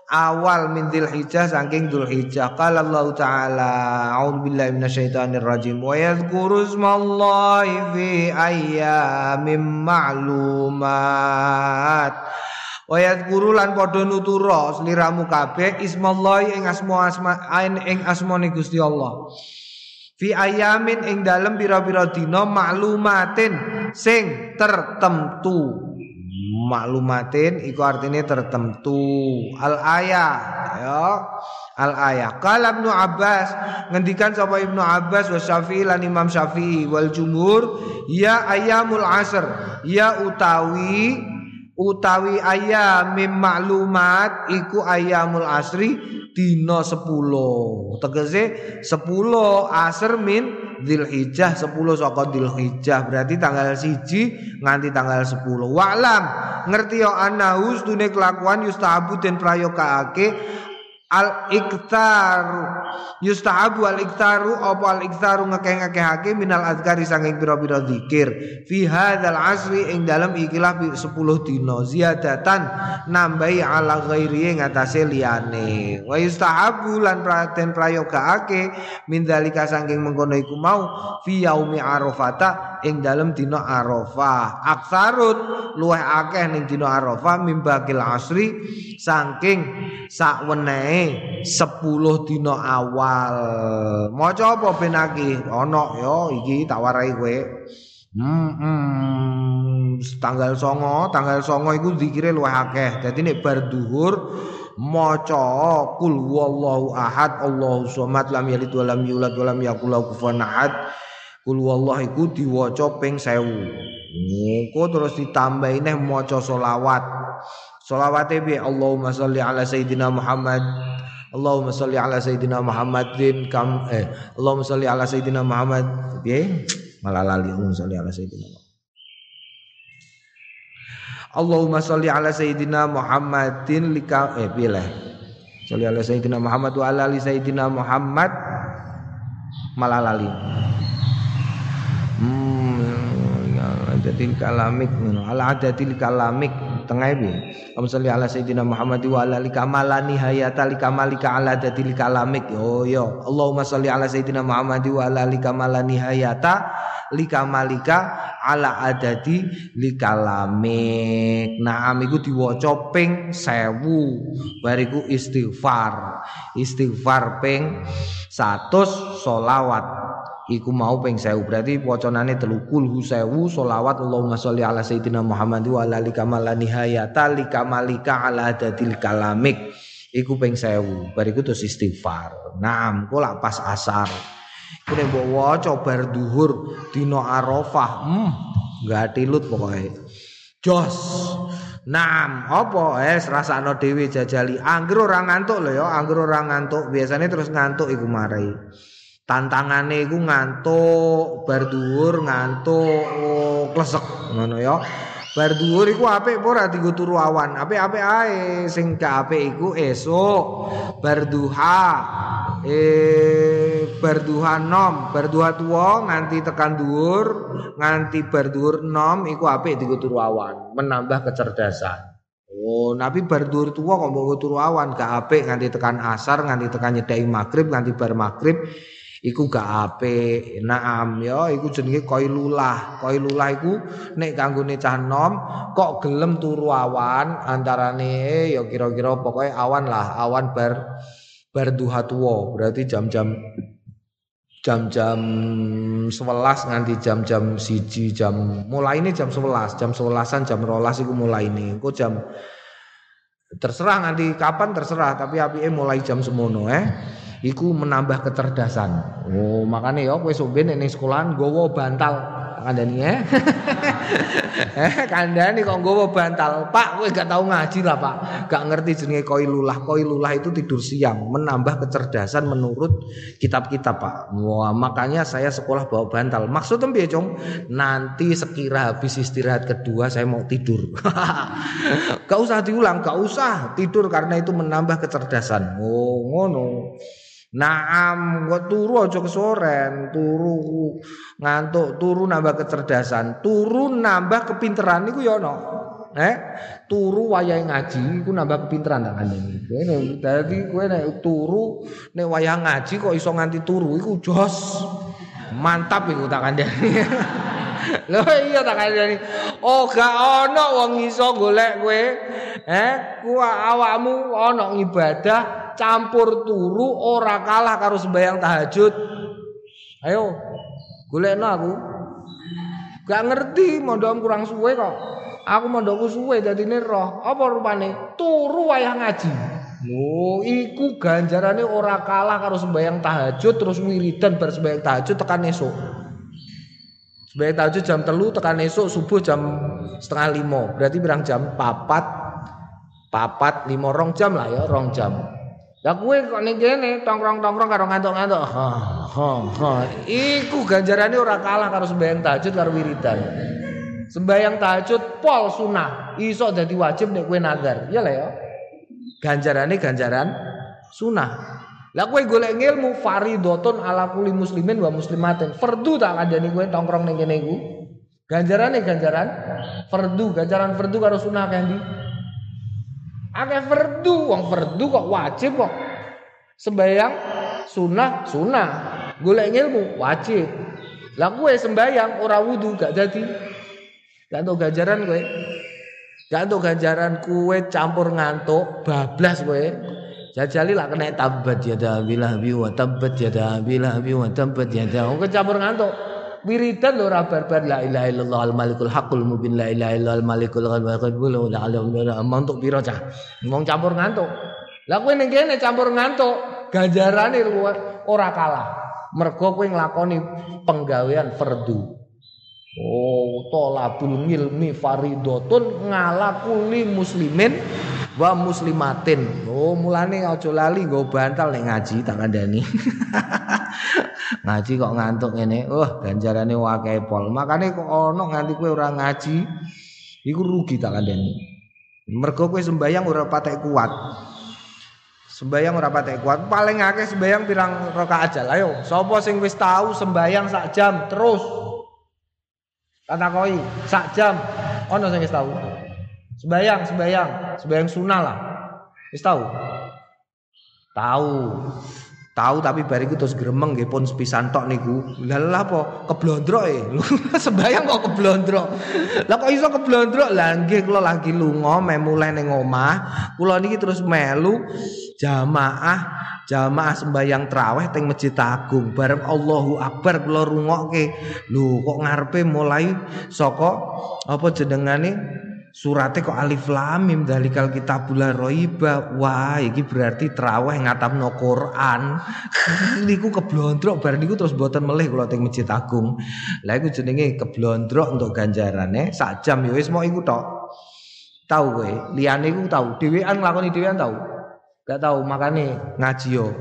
Speaker 1: awal min Dzulhijjah saking Dzulhijjah. Qala Allah Ta'ala, A'udzu billahi minasyaitonir rajim. Wa yadhkuru ismallahi fi ayyamin ma'lumat. Wa yadhkuru lan padha nutura sliramu kabeh ismallahi ing asma asma ing asmane Gusti Allah. Fi ayamin ing dalem pira-pira dina maklumatin sing tertentu. Maklumatin iku artinya tertentu. Al ayah ya. Al ayah kala ibnu abbas ngendikan sapa ibnu abbas wa syafi'i lan imam syafi'i wal jumhur ya ayamul asr ya utawi utawi ayamim maklumat iku ayamul asri dina 10 tegese 10 asr min Dzulhijjah 10 saka Dzulhijjah berarti tanggal siji nganti tanggal 10. Wa'lam ngerti yo anahu stune kelakuan yustahabu den prayogaake al iktaru yustahabu al iktaru apa al iktaru ngekeh-ngekehake minal azkari sanging pira-pira zikir. Fi hadzal asri ing dalam ikilah 10 dina. Ziyadatan nambahi ala ghairi ngatasé liyane. Wa yustahabu lan praten prayogaake min dalika sanging mengkono iku mau fi yaumi arafata ing dalam dina arafah. Aksarut luweh akeh ning dina arafah mimbakil asri saking sakwenehe 10 dina awal. Maca apa ben iki? Ana ya iki tak warai kowe. Hmm, hmm, tanggal songo, tanggal songo iku zikire luwih akeh. Dadi nek bar duhur maca kul wallahu ahad Allahu somad lam yalid wa lam yulad wa yakul lahu kufuwan ahad. Kul wallahu iku diwaca ping 1000. Engko terus ditambahi neh maca selawat. Salawate bi Allahumma sholli ala sayyidina Muhammad Allahumma sholli ala sayyidina Muhammadin kam eh Allahumma sholli ala sayyidina Muhammad. Piye? Malah lali Allahumma sholli ala sayyidina Allahumma sholli ala sayyidina Muhammadin lika eh piye lah? Sholli ala sayyidina Muhammad wa ala ali sayyidina Muhammad. Malah lali. Hmm adatil kalamik ala adatil kalamik. Tengah bi? Allahumma sholli ala sayyidina Muhammad wa ala kamalani hayata li kamalika ala adatil kalamik. Oh yo. Allahumma sholli ala sayyidina Muhammad wa ala kamalani hayata li kamalika ala adadi li kalamik. Naam iku diwaca ping 1000 bariku istighfar. Istighfar ping 100 solawat iku mau ping sewu berarti wacanane telu kulhu sewu solawat Allahumma sholli ala sayyidina Muhammad wa ala kamal nihayata li ala dadil kalamik iku ping sewu bariku terus istighfar naam kok lak pas asar kene mbok waca bar duhur dina arafah hmm enggak tilut pokoknya jos Naam, apa es rasakno dhewe jajali. Angger ora ngantuk lho ya, angger ora ngantuk. Biasanya terus ngantuk iku marai. Tantangane iku ngantuk bar dhuwur ngantuk oh, klesek ngono ya. Bar dhuwur iku apik apa ora dienggo turu awan? Apik-apik ae sing gak apik iku esuk bar duha eh bar duha nom bar duha tuwa nganti tekan dhuwur nganti bar dhuwur nom iku apik dienggo turu awan menambah kecerdasan. Oh, nabi bar dhuwur tuwa kok mbok turu awan? Gak apik nganti tekan asar nganti tekan nyedai maghrib nganti bar maghrib iku gak apik. Naam ya iku jenenge koilulah koilulah iku nek kanggone cah nom kok gelem turu awan antarane ya kira-kira pokoke awan lah awan bar bar duha tuwa. Berarti jam-jam jam-jam 11 nganti jam-jam siji jam mulai ini jam 11 jam 11an jam rolas iku mulai ini kok jam terserah nanti kapan terserah tapi api mulai jam semono eh iku menambah kecerdasan. Oh, makanya ya kowe sok ben ning sekolahan gowo bantal kandani ya. eh kandani kok gowo bantal. Pak kowe gak tau ngaji lah, Pak. Gak ngerti jenenge koilulah. Koilulah itu tidur siang, menambah kecerdasan menurut kitab-kitab, Pak. Wah, makanya saya sekolah bawa bantal. Maksudnya piye, Cong? Nanti sekira habis istirahat kedua saya mau tidur. gak usah diulang, gak usah tidur karena itu menambah kecerdasan. Oh, ngono. Naam, kok turu aja kesoren, turu ngantuk, turu nambah kecerdasan, turu nambah kepinteran niku ya ono. Eh, turu wayahe ngaji iku nambah kepinteran tak kandhani. Kowe dadi kowe nek turu nek wayah ngaji kok iso nganti turu iku jos. Mantap iku tak kandhani. Lho iya tak kandhani. Oh gak ono wong iso golek kowe. Eh, ku awakmu ono ibadah campur turu ora kalah karo sembahyang tahajud. Ayo, golekno aku. Gak ngerti mondok kurang suwe kok. Aku mondokku suwe dadine roh. Apa rupane? Turu wayah ngaji. Oh, iku ganjarane ora kalah karo sembahyang tahajud terus wiridan bar sembahyang tahajud tekan esuk. Sembahyang tahajud jam telu tekan esuk subuh jam setengah lima. Berarti berang jam papat papat lima rong jam lah ya rong jam. Lah kowe kok ning kene tongkrong-tongkrong karo ngantuk-ngantuk. Ha ha ha. Iku ganjarane ora kalah karo sembahyang tahajud karo wiridan. Sembahyang tahajud pol sunah, iso dadi wajib nek kowe nazar. Ya lah ya. Ganjarane ganjaran sunah. Lah kowe golek ilmu faridotun ala kulli muslimin wa muslimatin. Fardu tak kandhani kowe tongkrong ning kene iku. Ganjarane ganjaran fardu, ganjaran fardu karo sunah kan Akeh fardu, wong fardu kok wajib kok. Sembayang sunah, sunah. Golek ilmu wajib. Lah sembayang ora wudu gak dadi. Gak entuk ganjaran kowe. Gak entuk ganjaran kowe campur ngantuk, bablas kowe. Jajali lah kena tabat ya dah bilah bi wa tabat ya dah bilah bi wa tabat ya dah. Campur ngantuk wiridan ora barbar la ilaha illallah al malikul haqqul mubin la ilaha illallah al malikul ghadbul la ilaha untuk piro cah wong campur ngantuk. Lah kowe ning kene campur ngantuk ganjarane ora kalah. Mergo kowe nglakoni penggawean fardu Oh, tolabul ngilmi faridotun ngalakuli muslimin wa muslimatin. Oh, mulane aja lali nggo bantal nek ngaji tak kandhani. ngaji kok ngantuk ngene. Oh, ganjarane wae pol. Makane kok ono nganti kowe ora ngaji, iku rugi tak kandhani. Mergo kowe sembayang ora patek kuat. Sembayang ora patek kuat. Paling akeh sembayang pirang rakaat aja. Ayo, sapa sing wis tahu sembayang sak jam terus Kata koi, sak jam. Ono sing wis tahu. Sembayang, sembayang, sembayang sunah lah. Wis? Tahu. Tahu tapi bariku terus gremeng nggih pun sepisan tok niku. Lah lha apa? Keblondrok e. Sembayang kok keblondrok. Lah kok iso keblondrok? Lah nggih kula lagi lunga meh mulai ning omah. Kula niki terus melu jamaah jamaah sembayang traweh teng Masjid Agung bareng Allahu Akbar kula rungokke. Lho kok ngarepe mulai saka apa jenengane Surate kok alif lam mim dalikal kitabul roiba. Wah, iki berarti traweh ngatamno Quran. niku keblondrok bar niku terus mboten melih kula teng Masjid Agung. Lah iku jenenge keblondrok untuk ganjarane sak jam ya wis mau iku tok. Tahu kowe, liyane iku tahu, dhewean nglakoni dhewean tahu. Gak tahu makane ngaji yo.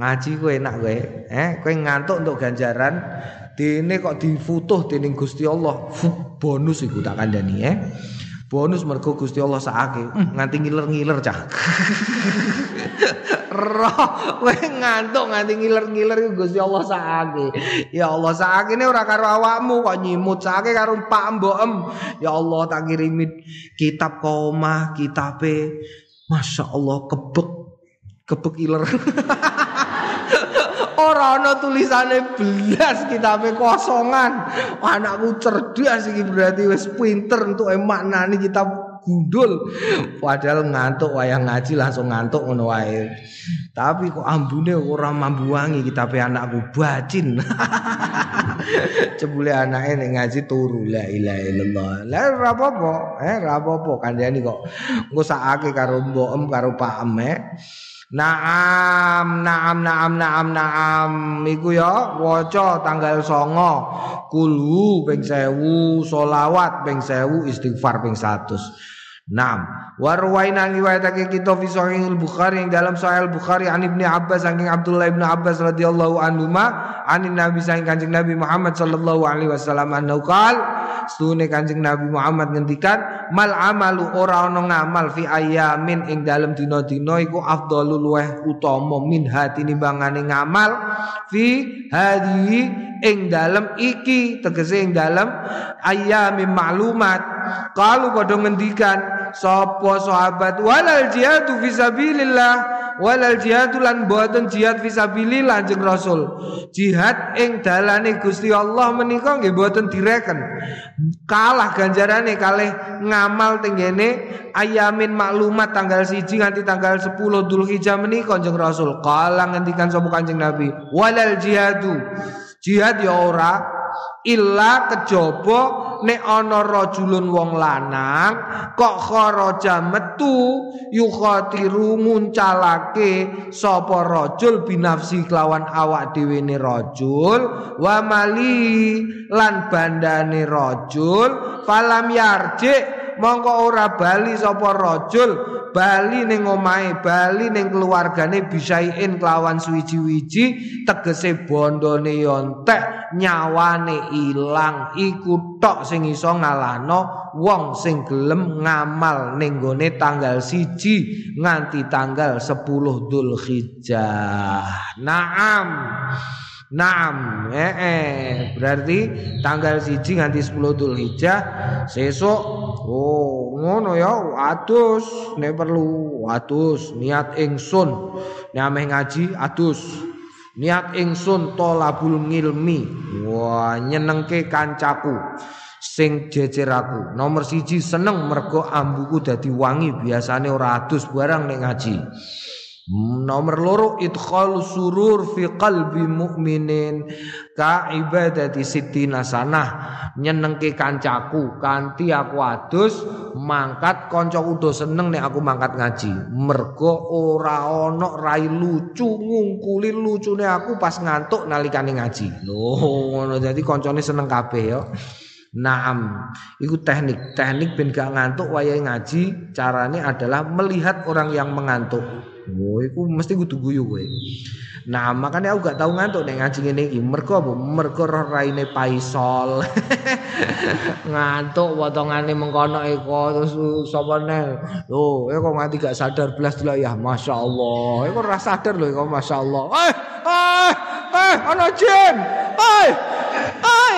Speaker 1: Ngaji kowe enak kowe, eh kowe ngantuk untuk ganjaran dene kok difutuh dening Gusti Allah. Bonus iku tak kandhani eh. Bonus mergo Gusti Allah sakake. Nganti ngiler-ngiler cah. Roh kowe ngantuk nganti ngiler-ngiler Gusti Allah sakake. Ya Allah sakake ora karo awakmu kok nyimut sakake karo Pak Mbokem. Ya Allah tak kirimi kitab koma, kitabe. Masya Allah kebek kebek iler. Ora ana tulisane belas kitabe kosongan. Anakku cerdas iki berarti wis pinter untuk maknani kitab gundul. Padahal ngantuk wayang ngaji langsung ngantuk ngono wae. Tapi kok ambune ora mambu wangi kitabe anakku bacin. Cebule anake nek ngaji turu la ilaha illallah. Lah ora eh ora apa-apa kandhani kok. Engko sakake karo mbokem karo Pak Em Naam, naam, naam, naam, naam. Iku ya waca tanggal songo. Kulhu ping sewu, solawat ping sewu, istighfar ping satus. Naam. Warwaina riwayatake kita fi sahih al-Bukhari yang dalam sahih al-Bukhari an Ibnu Abbas saking Abdullah Ibnu Abbas radhiyallahu anhu ma anin Nabi saking Kanjeng Nabi Muhammad sallallahu alaihi wasallam annahu Stune Kanjeng Nabi Muhammad ngendikan mal amalu ora ana ngamal fi ayamin ing dalem dina-dina iku afdhalul luweh utama min hati nimbangane ngamal fi hadi ing dalem iki tegese ing dalem ayamin maklumat. Kalau padha ngendikan sapa sahabat walal jihadu fisabilillah walal jihadu lan boten jihad fisabilillah jeung Rasul. Jihad ing dalane Gusti Allah menika nggih boten direken. Kalah ganjarane kalih ngamal tenggene ayamin maklumat tanggal siji nganti tanggal 10 Dzulhijjah menika Kanjeng Rasul. Kala ngendikan sapa Kanjeng Nabi? Walal jihadu. Jihad ya ora illa kejaba nek ana rajulun wong lanang kok kharaja metu yukhatiru muncalake sapa rajul binafsi kelawan awak dhewe ne rajul wa mali lan bandane rajul falam yarji mongko ora bali sapa rajul bali ning omahe bali ning keluargane bisaiin kelawan suwiji-wiji tegese bondone yontek nyawane ilang iku tok sing iso ngalahno wong sing gelem ngamal ning gone tanggal siji nganti tanggal 10 Dzulhijjah naam Naam, eh, eh, berarti tanggal siji nganti 10 Dzulhijjah sesuk oh ngono ya adus. Nek perlu adus. Niat ingsun. Nek ameh ngaji adus. Niat ingsun tolabul ngilmi. Wah nyenengke kancaku. Sing jejer aku. Nomor siji seneng mergo ambuku dadi wangi. Biasane ora adus barang nek ngaji Nomor loro idkhal surur fi qalbi mukminin ka ibadati sitina sanah nyenengke kancaku kanthi aku adus mangkat kanca udo seneng nek aku mangkat ngaji. Mergo ora ana rai lucu ngungkuli lucune aku pas ngantuk nalikane ngaji. Lho ngono. Dadi kancane seneng kabeh ya Naam, itu teknik. Teknik ben gak ngantuk wayahe ngaji, carane adalah melihat orang yang mengantuk. Oh, iku mesti kudu guyu kowe. Nah, makanya aku gak tau ngantuk nek ngaji ngene iki. Mergo apa? Mergo roh raine paisol. ngantuk potongane mengkono eko terus sapa nel. Lho, kok nganti gak sadar belas dulu ya. Masya Allah. Eko ora sadar lho kok Masya Allah. Eh, eh, eh, ana jin. Eh, eh.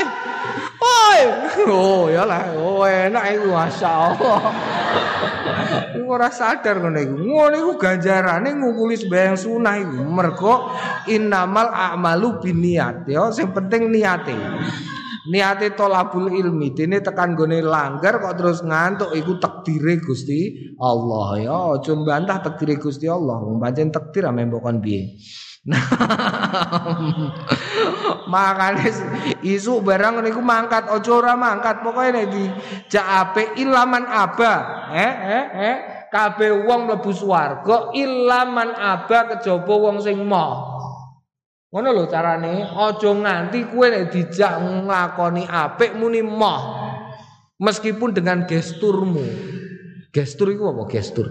Speaker 1: Oi, Oh, ya lah. Oh, enak iku masyaallah. Ora sadar ngono iku. Ngono iku ganjarane ngukuli sembahyang sunah iku. Mergo innamal a'malu binniyat. Ya, sing penting niate. Niate tolabul ilmi, dene tekan gone langgar kok terus ngantuk iku takdire Gusti Allah ya. Aja mbantah takdire Gusti Allah. Pancen takdir ame mbok kon piye. Makanya isu barang niku mangkat ojo ora mangkat pokoknya nek di jape ilaman aba eh eh eh kabeh wong mlebu swarga ilaman aba kejaba wong sing moh ngono lho carane aja nganti kowe nek dijak nglakoni apik muni moh meskipun dengan gesturmu. Gestur itu apa gestur?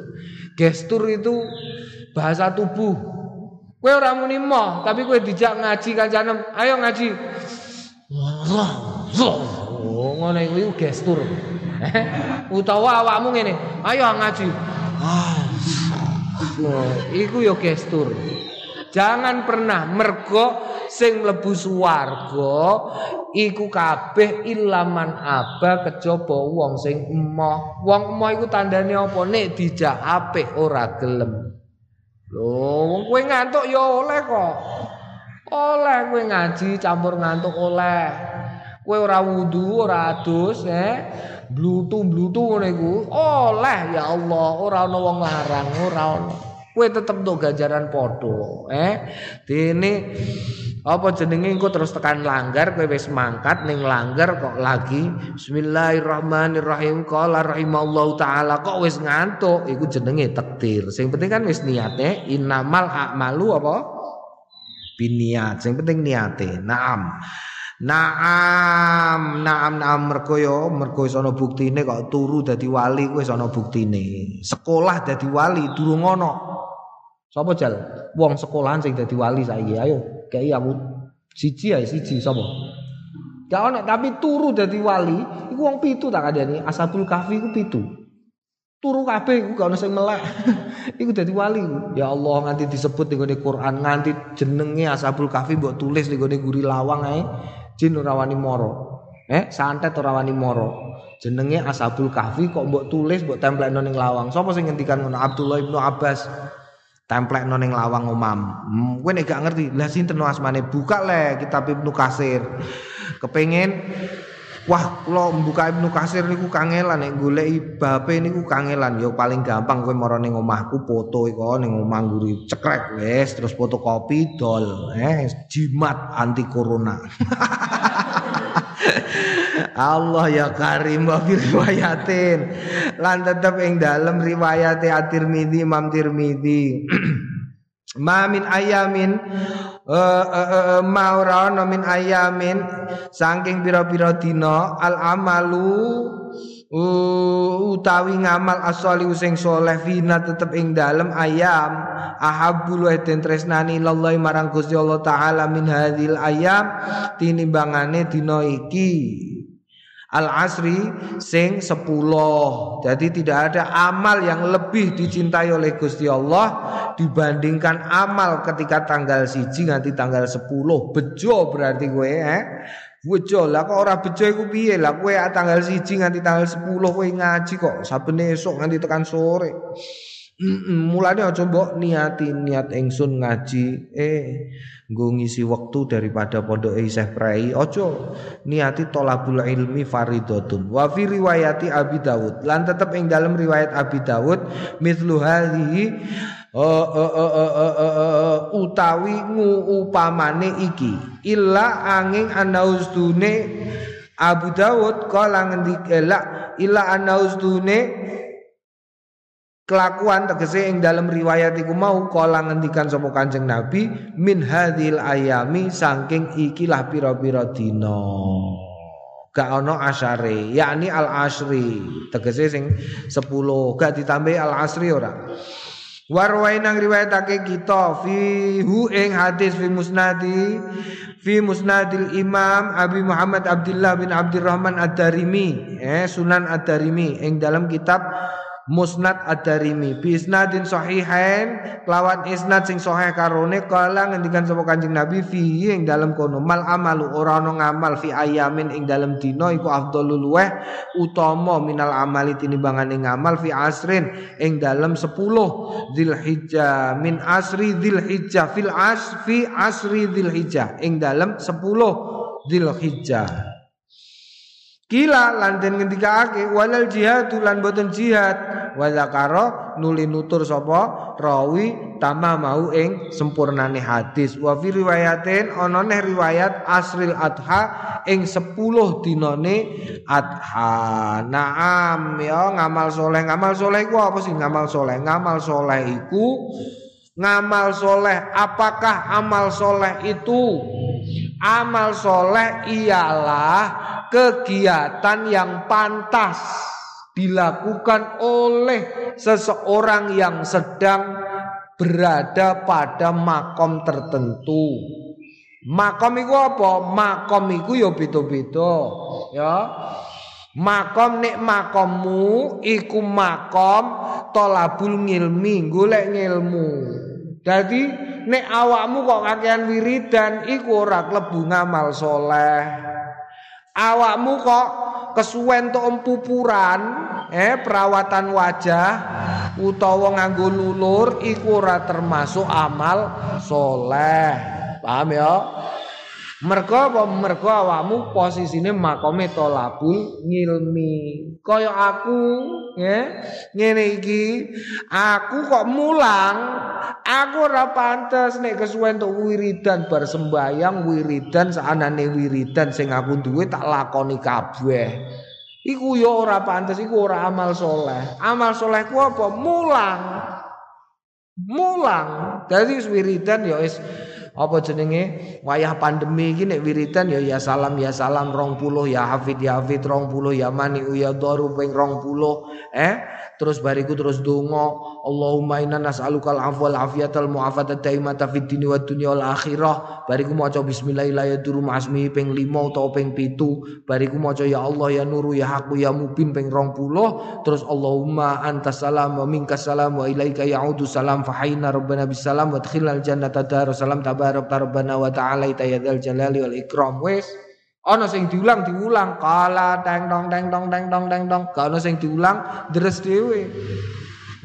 Speaker 1: Gestur itu bahasa tubuh. Kowe ora muni moh, tapi kowe dijak ngaji kancane, ayo ngaji. Oh, ngono iku gestur. Utawa awakmu ngene, ayo ngaji. Ah. iku yo gestur. Jangan pernah mergo sing mlebu swarga iku kabeh ilaman aba kejaba wong sing emoh. Wong emoh iku tandane apa? Nek dijak apik ora gelem. Loh, wong kowe ngantuk ya oleh kok. Oleh kowe ngaji campur ngantuk oleh. Kowe ora wudu, ora adus, eh. Blutu-blutu ngene iku. Oleh ya Allah, ora ana wong larang, ora ana. Kowe tetep untuk ganjaran padha, eh. Dene apa jenenge engko terus tekan langgar kowe wis mangkat ning langgar kok lagi Bismillahirrahmanirrahim. Qala rahimallahu taala kok wis ngantuk? Iku jenenge takdir. Sing penting kan wis niate innamal a'malu apa? Biniat. Sing penting niate. Naam Naam, naam, naam mergo yo, mergo sono buktine kok turu dadi wali kowe sono buktine. Sekolah dadi wali durung ono. Sapa jal? Wong sekolahan sing dadi wali saiki. Ayo kayak aku siji ya siji sapa gak ono tapi turu dadi wali iku wong pitu tak kadane asabul kahfi iku pitu turu kabeh iku gak ono sing melek iku dadi wali ya Allah nganti disebut ning Quran nganti jenenge asabul kahfi mbok tulis ning guri lawang ae jin ora wani moro eh santet ora wani moro jenenge asabul kahfi kok mbok tulis mbok templekno ning lawang sapa sing ngendikan ngono Abdullah ibnu Abbas templek noning lawang omam. Hmm, kowe nek gak ngerti, lah sinten asmane buka le kitab Ibnu Kasir. Kepengen Wah, kula buka Ibnu Kasir niku kangelan nek goleki bape niku kangelan. Ya paling gampang kowe mara ning omahku foto iku ning omah nguri cekrek wis terus fotokopi dol. Eh, jimat anti corona. Allah ya karim wa riwayatin. Lan tetep ing dalem riwayat At-Tirmidzi Imam Tirmidzi. Ma min ayamin uh, uh, uh, min ayamin saking pira-pira dina al amalu uh, utawi ngamal asali sing soleh fina tetep ing dalem ayam ahabul wa den tresnani lillahi marang Gusti Allah taala min hadil ayam tinimbangane dina iki Al asri sing sepuluh. Jadi tidak ada amal yang lebih dicintai oleh Gusti Allah Dibandingkan amal ketika tanggal siji nanti tanggal sepuluh. Bejo berarti gue eh? Bejo. Lah kok orang bejo iku piye? Lah gue tanggal siji nanti tanggal sepuluh gue ngaji kok Saben esok nanti tekan sore Mulane aja mbok niati niat ingsun ngaji eh nggo ngisi waktu daripada pondok isih prei aja niati tolabul ilmi faridatun. Wa fi riwayati Abi Dawud. Lan tetep ing dalam riwayat Abi Dawud mithlu hadhihi utawi upamane iki. Illa angin anaustune Abu Dawud kala ngendikela illa anaustune kelakuan tegese ing dalam riwayat iku mau kala ngendikan sapa Kanjeng Nabi min hadhil ayami saking ikilah pira-pira dina. Gak ono asyare yakni al asri tegese sing 10 gak ditambah al asri ora Warwain nang riwayatake kita fi hu ing hadis fi musnadi fi musnadil Imam Abi Muhammad Abdullah bin Abdurrahman Ad-Darimi eh Sunan Ad-Darimi ing dalam kitab Musnad Ad-Darimi. Bi isnadin sahihain lawan isnad sing sahih karone kala ngendikan sapa Kanjeng Nabi fi ing dalem kono. Mal amalu ora ana ngamal fi ayamin ing dalem dina iku afdhalul luweh utama minal amali tinimbangane ngamal fi asrin ing dalem 10 Dzulhijjah min asri Dzulhijjah fil as fi asri Dzulhijjah ing dalem 10 Dzulhijjah Kila lan den ngendikake walal jihad lan boten jihad. Wa zakara nuli nutur sapa? Rawi tamah mau ing sempurnane hadis. Wa fi riwayatin ana riwayat asril adha ing 10 dinane adha. Naam ya ngamal soleh. Ngamal soleh iku apa sih ngamal soleh? Ngamal soleh iku ngamal soleh apakah amal soleh itu? Amal soleh ialah kegiatan yang pantas dilakukan oleh seseorang yang sedang berada pada makom tertentu. Makom itu apa? Makom itu ya beda-beda, ya. Makom nek makommu iku makom tolabul ngilmi, golek ngilmu. Jadi nek awakmu kok kakean wiridan iku ora klebu ngamal soleh awakmu kok kesuwen tok empupuran eh perawatan wajah utawa nganggo lulur iku ora termasuk amal soleh. Paham ya Mergo apa mergo awakmu posisine makome tolabul ngilmi. Kaya aku, ya. Ngene iki, aku kok mulang, aku ora pantes nek kesuwen tok wiridan bar sembayang wiridan saanane wiridan sing aku duwe tak lakoni kabeh. Iku ya ora pantes, iku ora amal soleh. Amal soleh ku apa? Mulang. Mulang. Dadi wiridan ya wis apa jenenge? Wayah pandemi iki nek wiridan ya ya salam ya salam 20 ya hafid ya hafid 20 ya mani ya daru ping 20 eh? Terus bariku terus donga Allahumma inna nas'aluka al-afwa wal afiyatal mu'afata daimata fid dini wad dunya wal akhirah. Bariku maca bismillahirrahmanirrahim ma'asmi ping 5 utawa ping 7 bariku maca ya Allah ya nuru ya haqqu ya mubin ping 20 terus Allahumma antas salam wa minkas salam wa ilaika ya'udu salam fahayna rabbana bisalam wa adkhilnal jannata darussalam tabar tabarak rabbana wa ta'ala tayadzal jalali wal ikram. Wis ana sing diulang diulang. Kala teng tong teng tong teng tong teng tong gak ana sing diulang deres dhewe.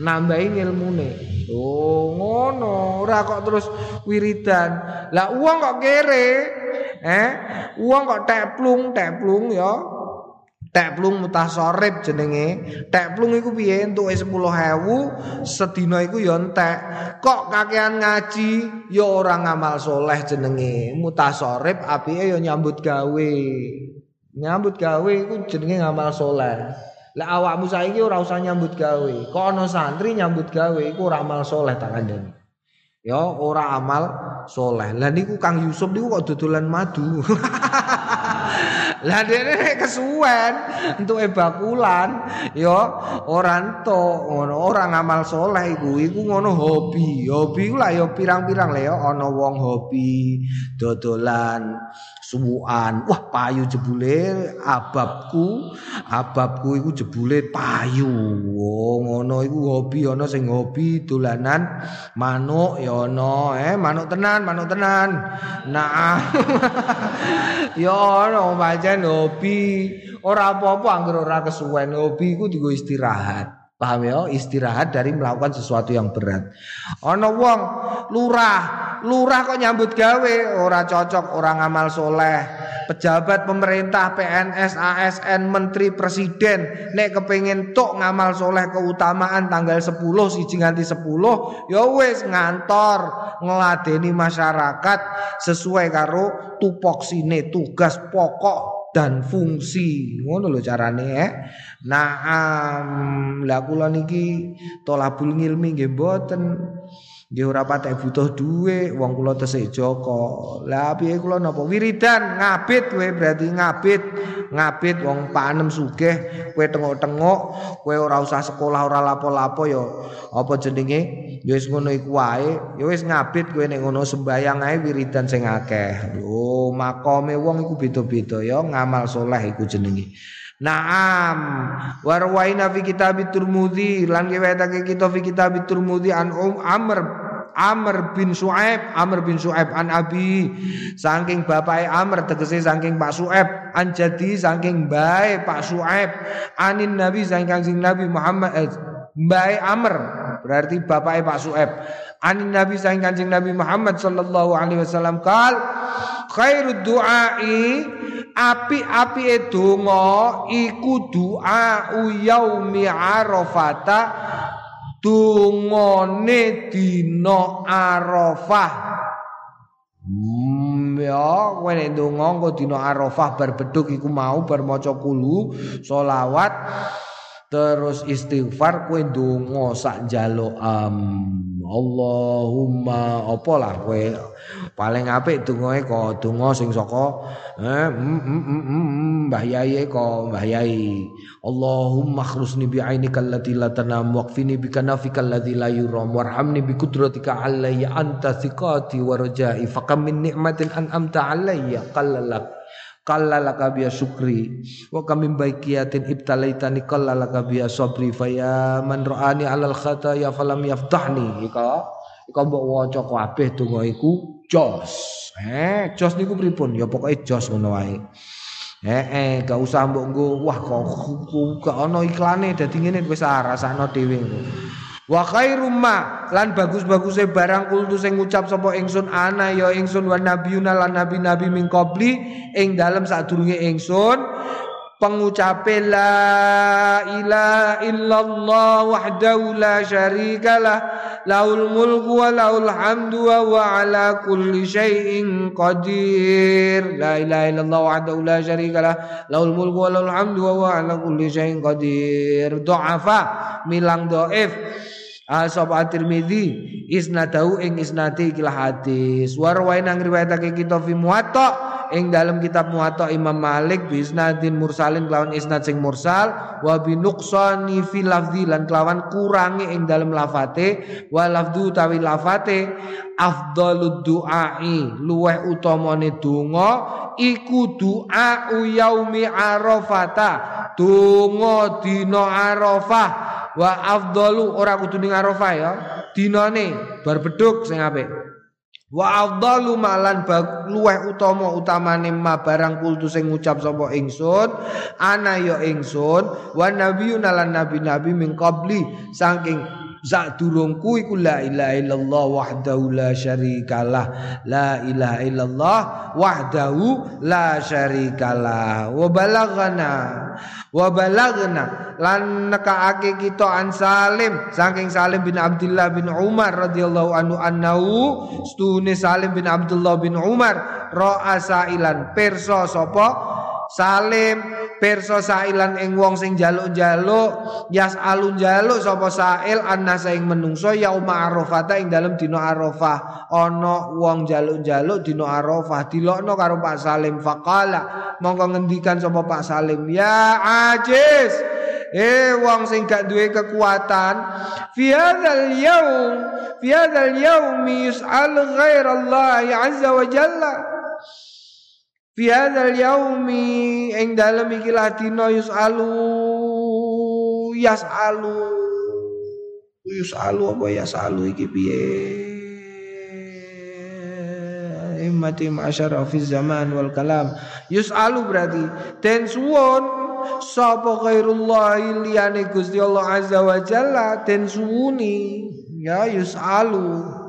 Speaker 1: Nambahi ilmune oh ngono. Ora kok terus wiridan. Lah uang kok kere? Eh? Uang kok teplung teplung ya Teplung mutasorib jenenge. Teplung iku piye entuke 10.000 sedina iku ya entek. Kok kakean ngaji ya ora ngamal soleh jenenge. Mutasorib apike ya nyambut gawe. Nyambut gawe iku jenenge ngamal soleh. Lah awakmu saiki ora usah nyambut gawe. Kok ana santri nyambut gawe iku ora amal soleh tak kandhani. Ya ora amal soleh. Lah niku Kang Yusuf niku kok dodolan madu. Lah dene kesuwen. Entuk bakulan. Ya ora entuk ngono. Ora ngamal soleh iku. Iku ngono hobi. Hobi lah ya pirang-pirang le ya ana wong hobi dodolan suwukan. Wah, payu jebule ababku. Ababku iku jebule payu. Oh, ngono iku hobi ana sing hobi dolanan manuk ya ana, eh manuk tenan, manuk tenan. Nah. ya ana pancen hobi. Ora apa-apa anggere ora kesuwen hobi iku digo istirahat. Paham ya? Istirahat dari melakukan sesuatu yang berat. Ana wong lurah, lurah kok nyambut gawe, ora cocok, orang ngamal soleh. Pejabat pemerintah, PNS, ASN, menteri, presiden, nek kepengin tok ngamal soleh keutamaan tanggal 10 siji nganti 10, ya wis ngantor ngeladeni masyarakat sesuai karo tupoksine tugas pokok dan fungsi. Ngono lho carane eh. Naam la kula niki tolabul ngilmi nggih mboten nggih ora patek butuh duwe wong kula tesih Joko. Lah piye kula napa? Wiridan ngabit kowe berarti ngabit. Ngabit wong panem sugih kowe tengok-tengok kowe ora usah sekolah ora lapo-lapo ya apa jenenge? Ya wis ngono iku wae, ya wis ngabit kowe nek ngono sembayang ae wiridan sing akeh. Oh, makome wong iku beda-beda ya, ngamal soleh iku jenenge. Naam. Warwaina fi kitab Turmudi lan riwayatake kita fi kitab Turmudi an um Amr Amr bin Su'aib Amr bin Su'aib an Abi. Saking bapak Amr tegese saking Pak Su'aib an jadi saking bae Pak Su'aib anin Nabi saking Nabi Muhammad eh, bae Amr berarti bapak Pak Su'aib. Anin Nabi saking kanjeng Nabi Muhammad sallallahu alaihi wasallam kal khairud du'ai api-api donga iku doa yaumi arafata dungane dina arafah. Hmm, ya kowe nek engko dina Arafah bar beduk iku mau bar maca kulu selawat terus istighfar kowe ndonga sak njaluk um, Allahumma apa lah kowe? Paling apik dongae kok donga sing saka eh mm, mm, mm, mm, Mbah Yai kok Mbah Allahumma khrusni bi ainika allati la tanam waqfini bi kanafika alladhi la yuram warhamni bi qudratika alayya anta thiqati wa rajai fakam min ni'matin an'amta alayya qallalak qallalaka biya syukri wa kam min baikiyatin ibtalaitani qallalaka biya sabri faya man ra'ani alal khataya falam yaftahni ika ika mbok waca kabeh donga iku jos. Eh, jos niku pripun? Ya pokoke jos ngono wae. Eh, eh, gak usah mbok nggo wah kok gak ana iklane dadi ngene wis rasakno dhewe. Wa khairum ma lan bagus-baguse barang kultu sing ngucap sapa ingsun ana ya ingsun wa nabiyuna lan nabi-nabi min qabli ing dalem sadurunge ingsun. Pengucape la ilaha illallah wahdahu la syarikalah laul mulku wa laul hamdu wa huwa ala kulli syai'in qadir. La ilaha illallah wahdahu la syarikalah laul mulku wa laul hamdu wa huwa ala kulli syai'in qadir. Do'afa milang do'if Asab at-Tirmidzi isnadahu ing isnati ikilah hadis. Warwain nang riwayatake kita fi muwatta ing dalam kitab Muwatta Imam Malik bi isnadin mursalin kelawan isnad sing mursal wa bi nuqsani fi lafzi lan kelawan kurangi ing dalam lafate wa lafdu tawi lafate afdalud du'ai luweh utamane donga iku doa yaumi arafata donga dina arafah wa afdalu ora kudu ning arafah ya. Dinane bar beduk sing apik. Wa afdalu malan luweh utama utamane ma barang kultu sing ngucap sapa ingsun ana ya ingsun wa nabiyuna lan nabi-nabi min qabli saking Zadurungku iku la ilaha illallah wahdahu la syarikalah. La ilaha illallah wahdahu la syarikalah. Wa balaghana wa balagna lan nekaake kita an Salim saking Salim bin Abdullah bin Umar radhiyallahu anhu annahu stune Salim bin Abdullah bin Umar ra'a sailan perso sapa Salim perso sailan ing wong sing jaluk-jaluk yas alun jaluk sapa sail anna ing menungso yauma arafah ing dalem dina arafah. Ana wong jaluk-jaluk dina arafah. Dilokno karo Pak Salim. Faqala mongko ngendikan sapa Pak Salim ya ajis Eh wong sing gak duwe kekuatan fi hadzal yaum fi hadzal yaum yus'al ghairallahi azza wa jalla Fi hadzal yaumi ing dalem iki ladina yusalu yasalu. Yusalu apa yasalu iki piye? Imati masyara fi zaman wal kalam. Yusalu berarti den suwun sapa khairullah liyane Gusti Allah azza wa jalla den suwuni ya yusalu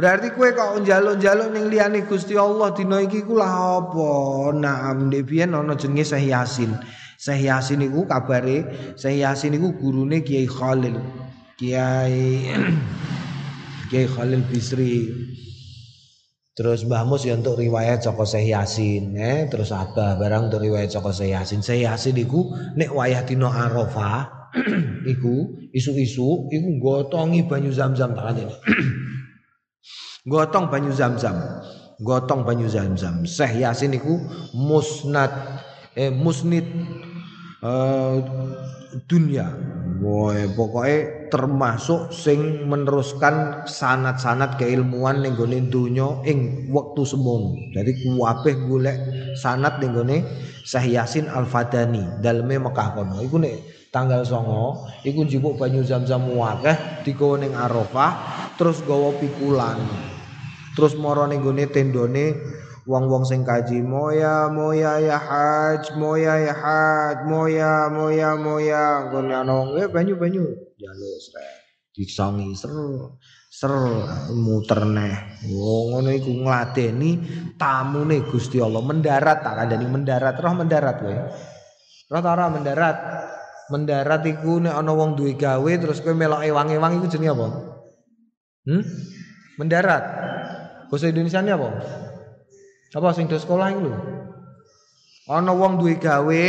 Speaker 1: Berarti kue kok njaluk-njaluk ning liyane Gusti Allah dina iki ku lah apa? Naam ndek biyen ana jenenge Syekh Yasin. Syekh Yasin iku kabare Syekh Yasin iku gurune Kiai Khalil. Kiai Kiai Khalil Bisri. Terus Mbah Mus ya untuk riwayat saka Syekh Yasin, eh terus apa barang untuk riwayat saka Syekh Yasin. Syekh Yasin iku nek wayah dina Arafah iku isu-isu iku gotongi banyu Zam-zam tak Gotong banyu zam-zam. Gotong banyu zam-zam. Syekh Yasin iku eh musnid eh dunia. Woe pokoke termasuk sing meneruskan sanat-sanat keilmuan ning donya ing wektu semung. Jadi kuwabeh golek sanat ning gone Syekh Yasin Al-Fadani daleme Mekah kono. Iku nek tanggal songo iku njupuk banyu zam-zam akeh digawa ning Arafah terus gawa pikulan. Terus mara ning gone tendone wong-wong sing kaji moya moya ya haj moya ya haj moya moya moya. Ngene ana wong eh banyu banyu. Jaluk sret disongi ser ser muter neh. Oh ngono iku ngladeni tamune Gusti Allah. Mendarat tak kandhani mendarat. Roh mendarat kowe. Roh ta mendarat? Mendarat iku nek ana wong duwe gawe terus kowe melok ewang-ewang iku jenenge apa hmm mendarat bahasa Indonesia ini apa apa sing do sekolah iku lho. Ana wong duwe gawe,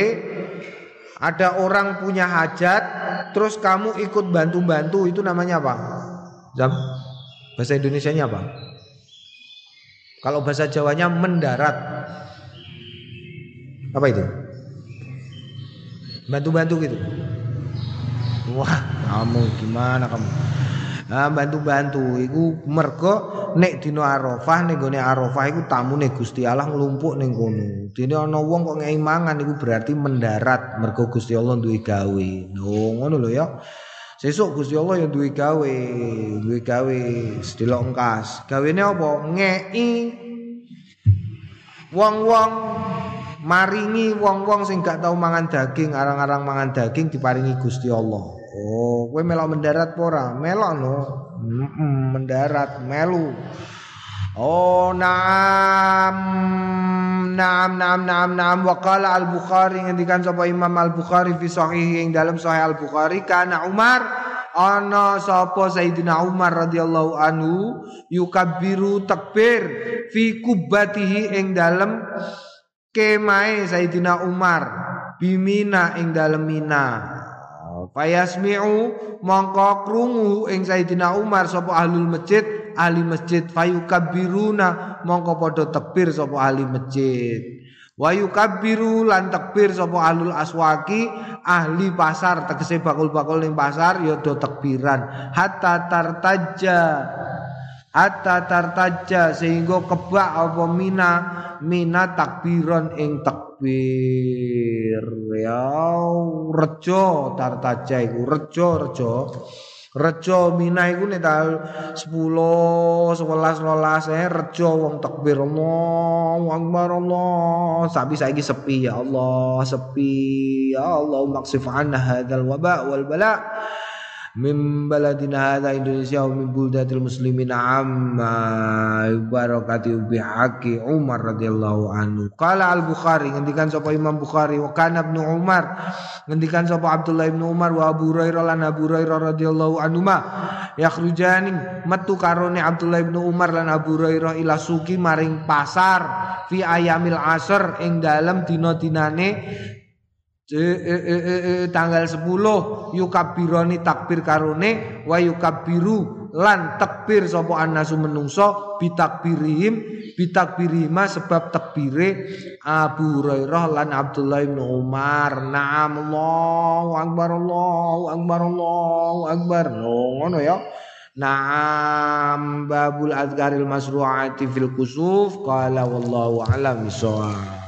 Speaker 1: ada orang punya hajat, terus kamu ikut bantu-bantu itu namanya apa? Jam bahasa Indonesianya apa? Kalau bahasa Jawanya mendarat. Apa itu? Bantu-bantu gitu. Wah, kamu gimana kamu? Nah, bantu-bantu iku mergo nek dina Arafah ning gone Arafah iku tamune Gusti Allah nglumpuk ning kono. Dene ana wong kok ngei mangan iku berarti mendarat mergo Gusti Allah duwe gawe. No, ngono lho ya. Sesuk Gusti Allah yang duwe gawe, duwe gawe sedelok engkas. Gawene apa? Ngei wong-wong maringi wong-wong sing gak tau mangan daging, arang-arang mangan daging diparingi Gusti Allah. Oh, kowe melok mendarat ora? Melok no. Mm mendarat melu. Oh, naam. Naam naam naam naam wa qala Al-Bukhari ngendikan sapa Imam Al-Bukhari fi sahih ing dalam sahih Al-Bukhari kana Umar ana sapa Sayyidina Umar radhiyallahu anhu yukabbiru takbir fi kubatihi ing dalam kemae Sayyidina Umar bimina ing dalam Mina Fayasmi'u mongko krungu ing Sayyidina Umar sapa ahlul masjid ahli masjid. Fayukabbiruna mongko padha tekbir sapa ahli masjid. Wa yukabbiru lan takbir sapa ahlul aswaki ahli pasar. Tegese bakul-bakul ning pasar ya do takbiran hatta tartaja hatta tartaja sehingga kebak apa mina mina takbiran ing takbir. Ya rejo tartaja iku rejo rejo. Rejo mina iku nek tal 10 11 12 eh rejo wong takbir. Allah akbar Allah sabi saiki sepi ya Allah sepi. Ya Allah maksif anna hadzal waba wal bala min baladina hadza Indonesia wa min buldatil muslimin amma barakati bi haqi Umar radhiyallahu anhu. Qala al Bukhari ngendikan sapa Imam Bukhari wa kana Ibnu Umar ngendikan sapa Abdullah Ibnu Umar wa Abu Hurairah lan Abu Hurairah radhiyallahu anhu ma yakhrujani metu karone Abdullah Ibnu Umar lan Abu Hurairah ila suki maring pasar fi ayamil asr ing dalem dina-dinane tanggal 10 yukabironi takbir karone wa yukabiru lan takbir sapa annasu menungso bitakbirihim bitakbirihima sebab takbire Abu Hurairah lan Abdullah bin Umar. Na'am Allahu akbar Allahu akbar Allahu akbar. No, ngono ya. Naam babul azkaril masru'ati fil kusuf. Qala wallahu alam bisawab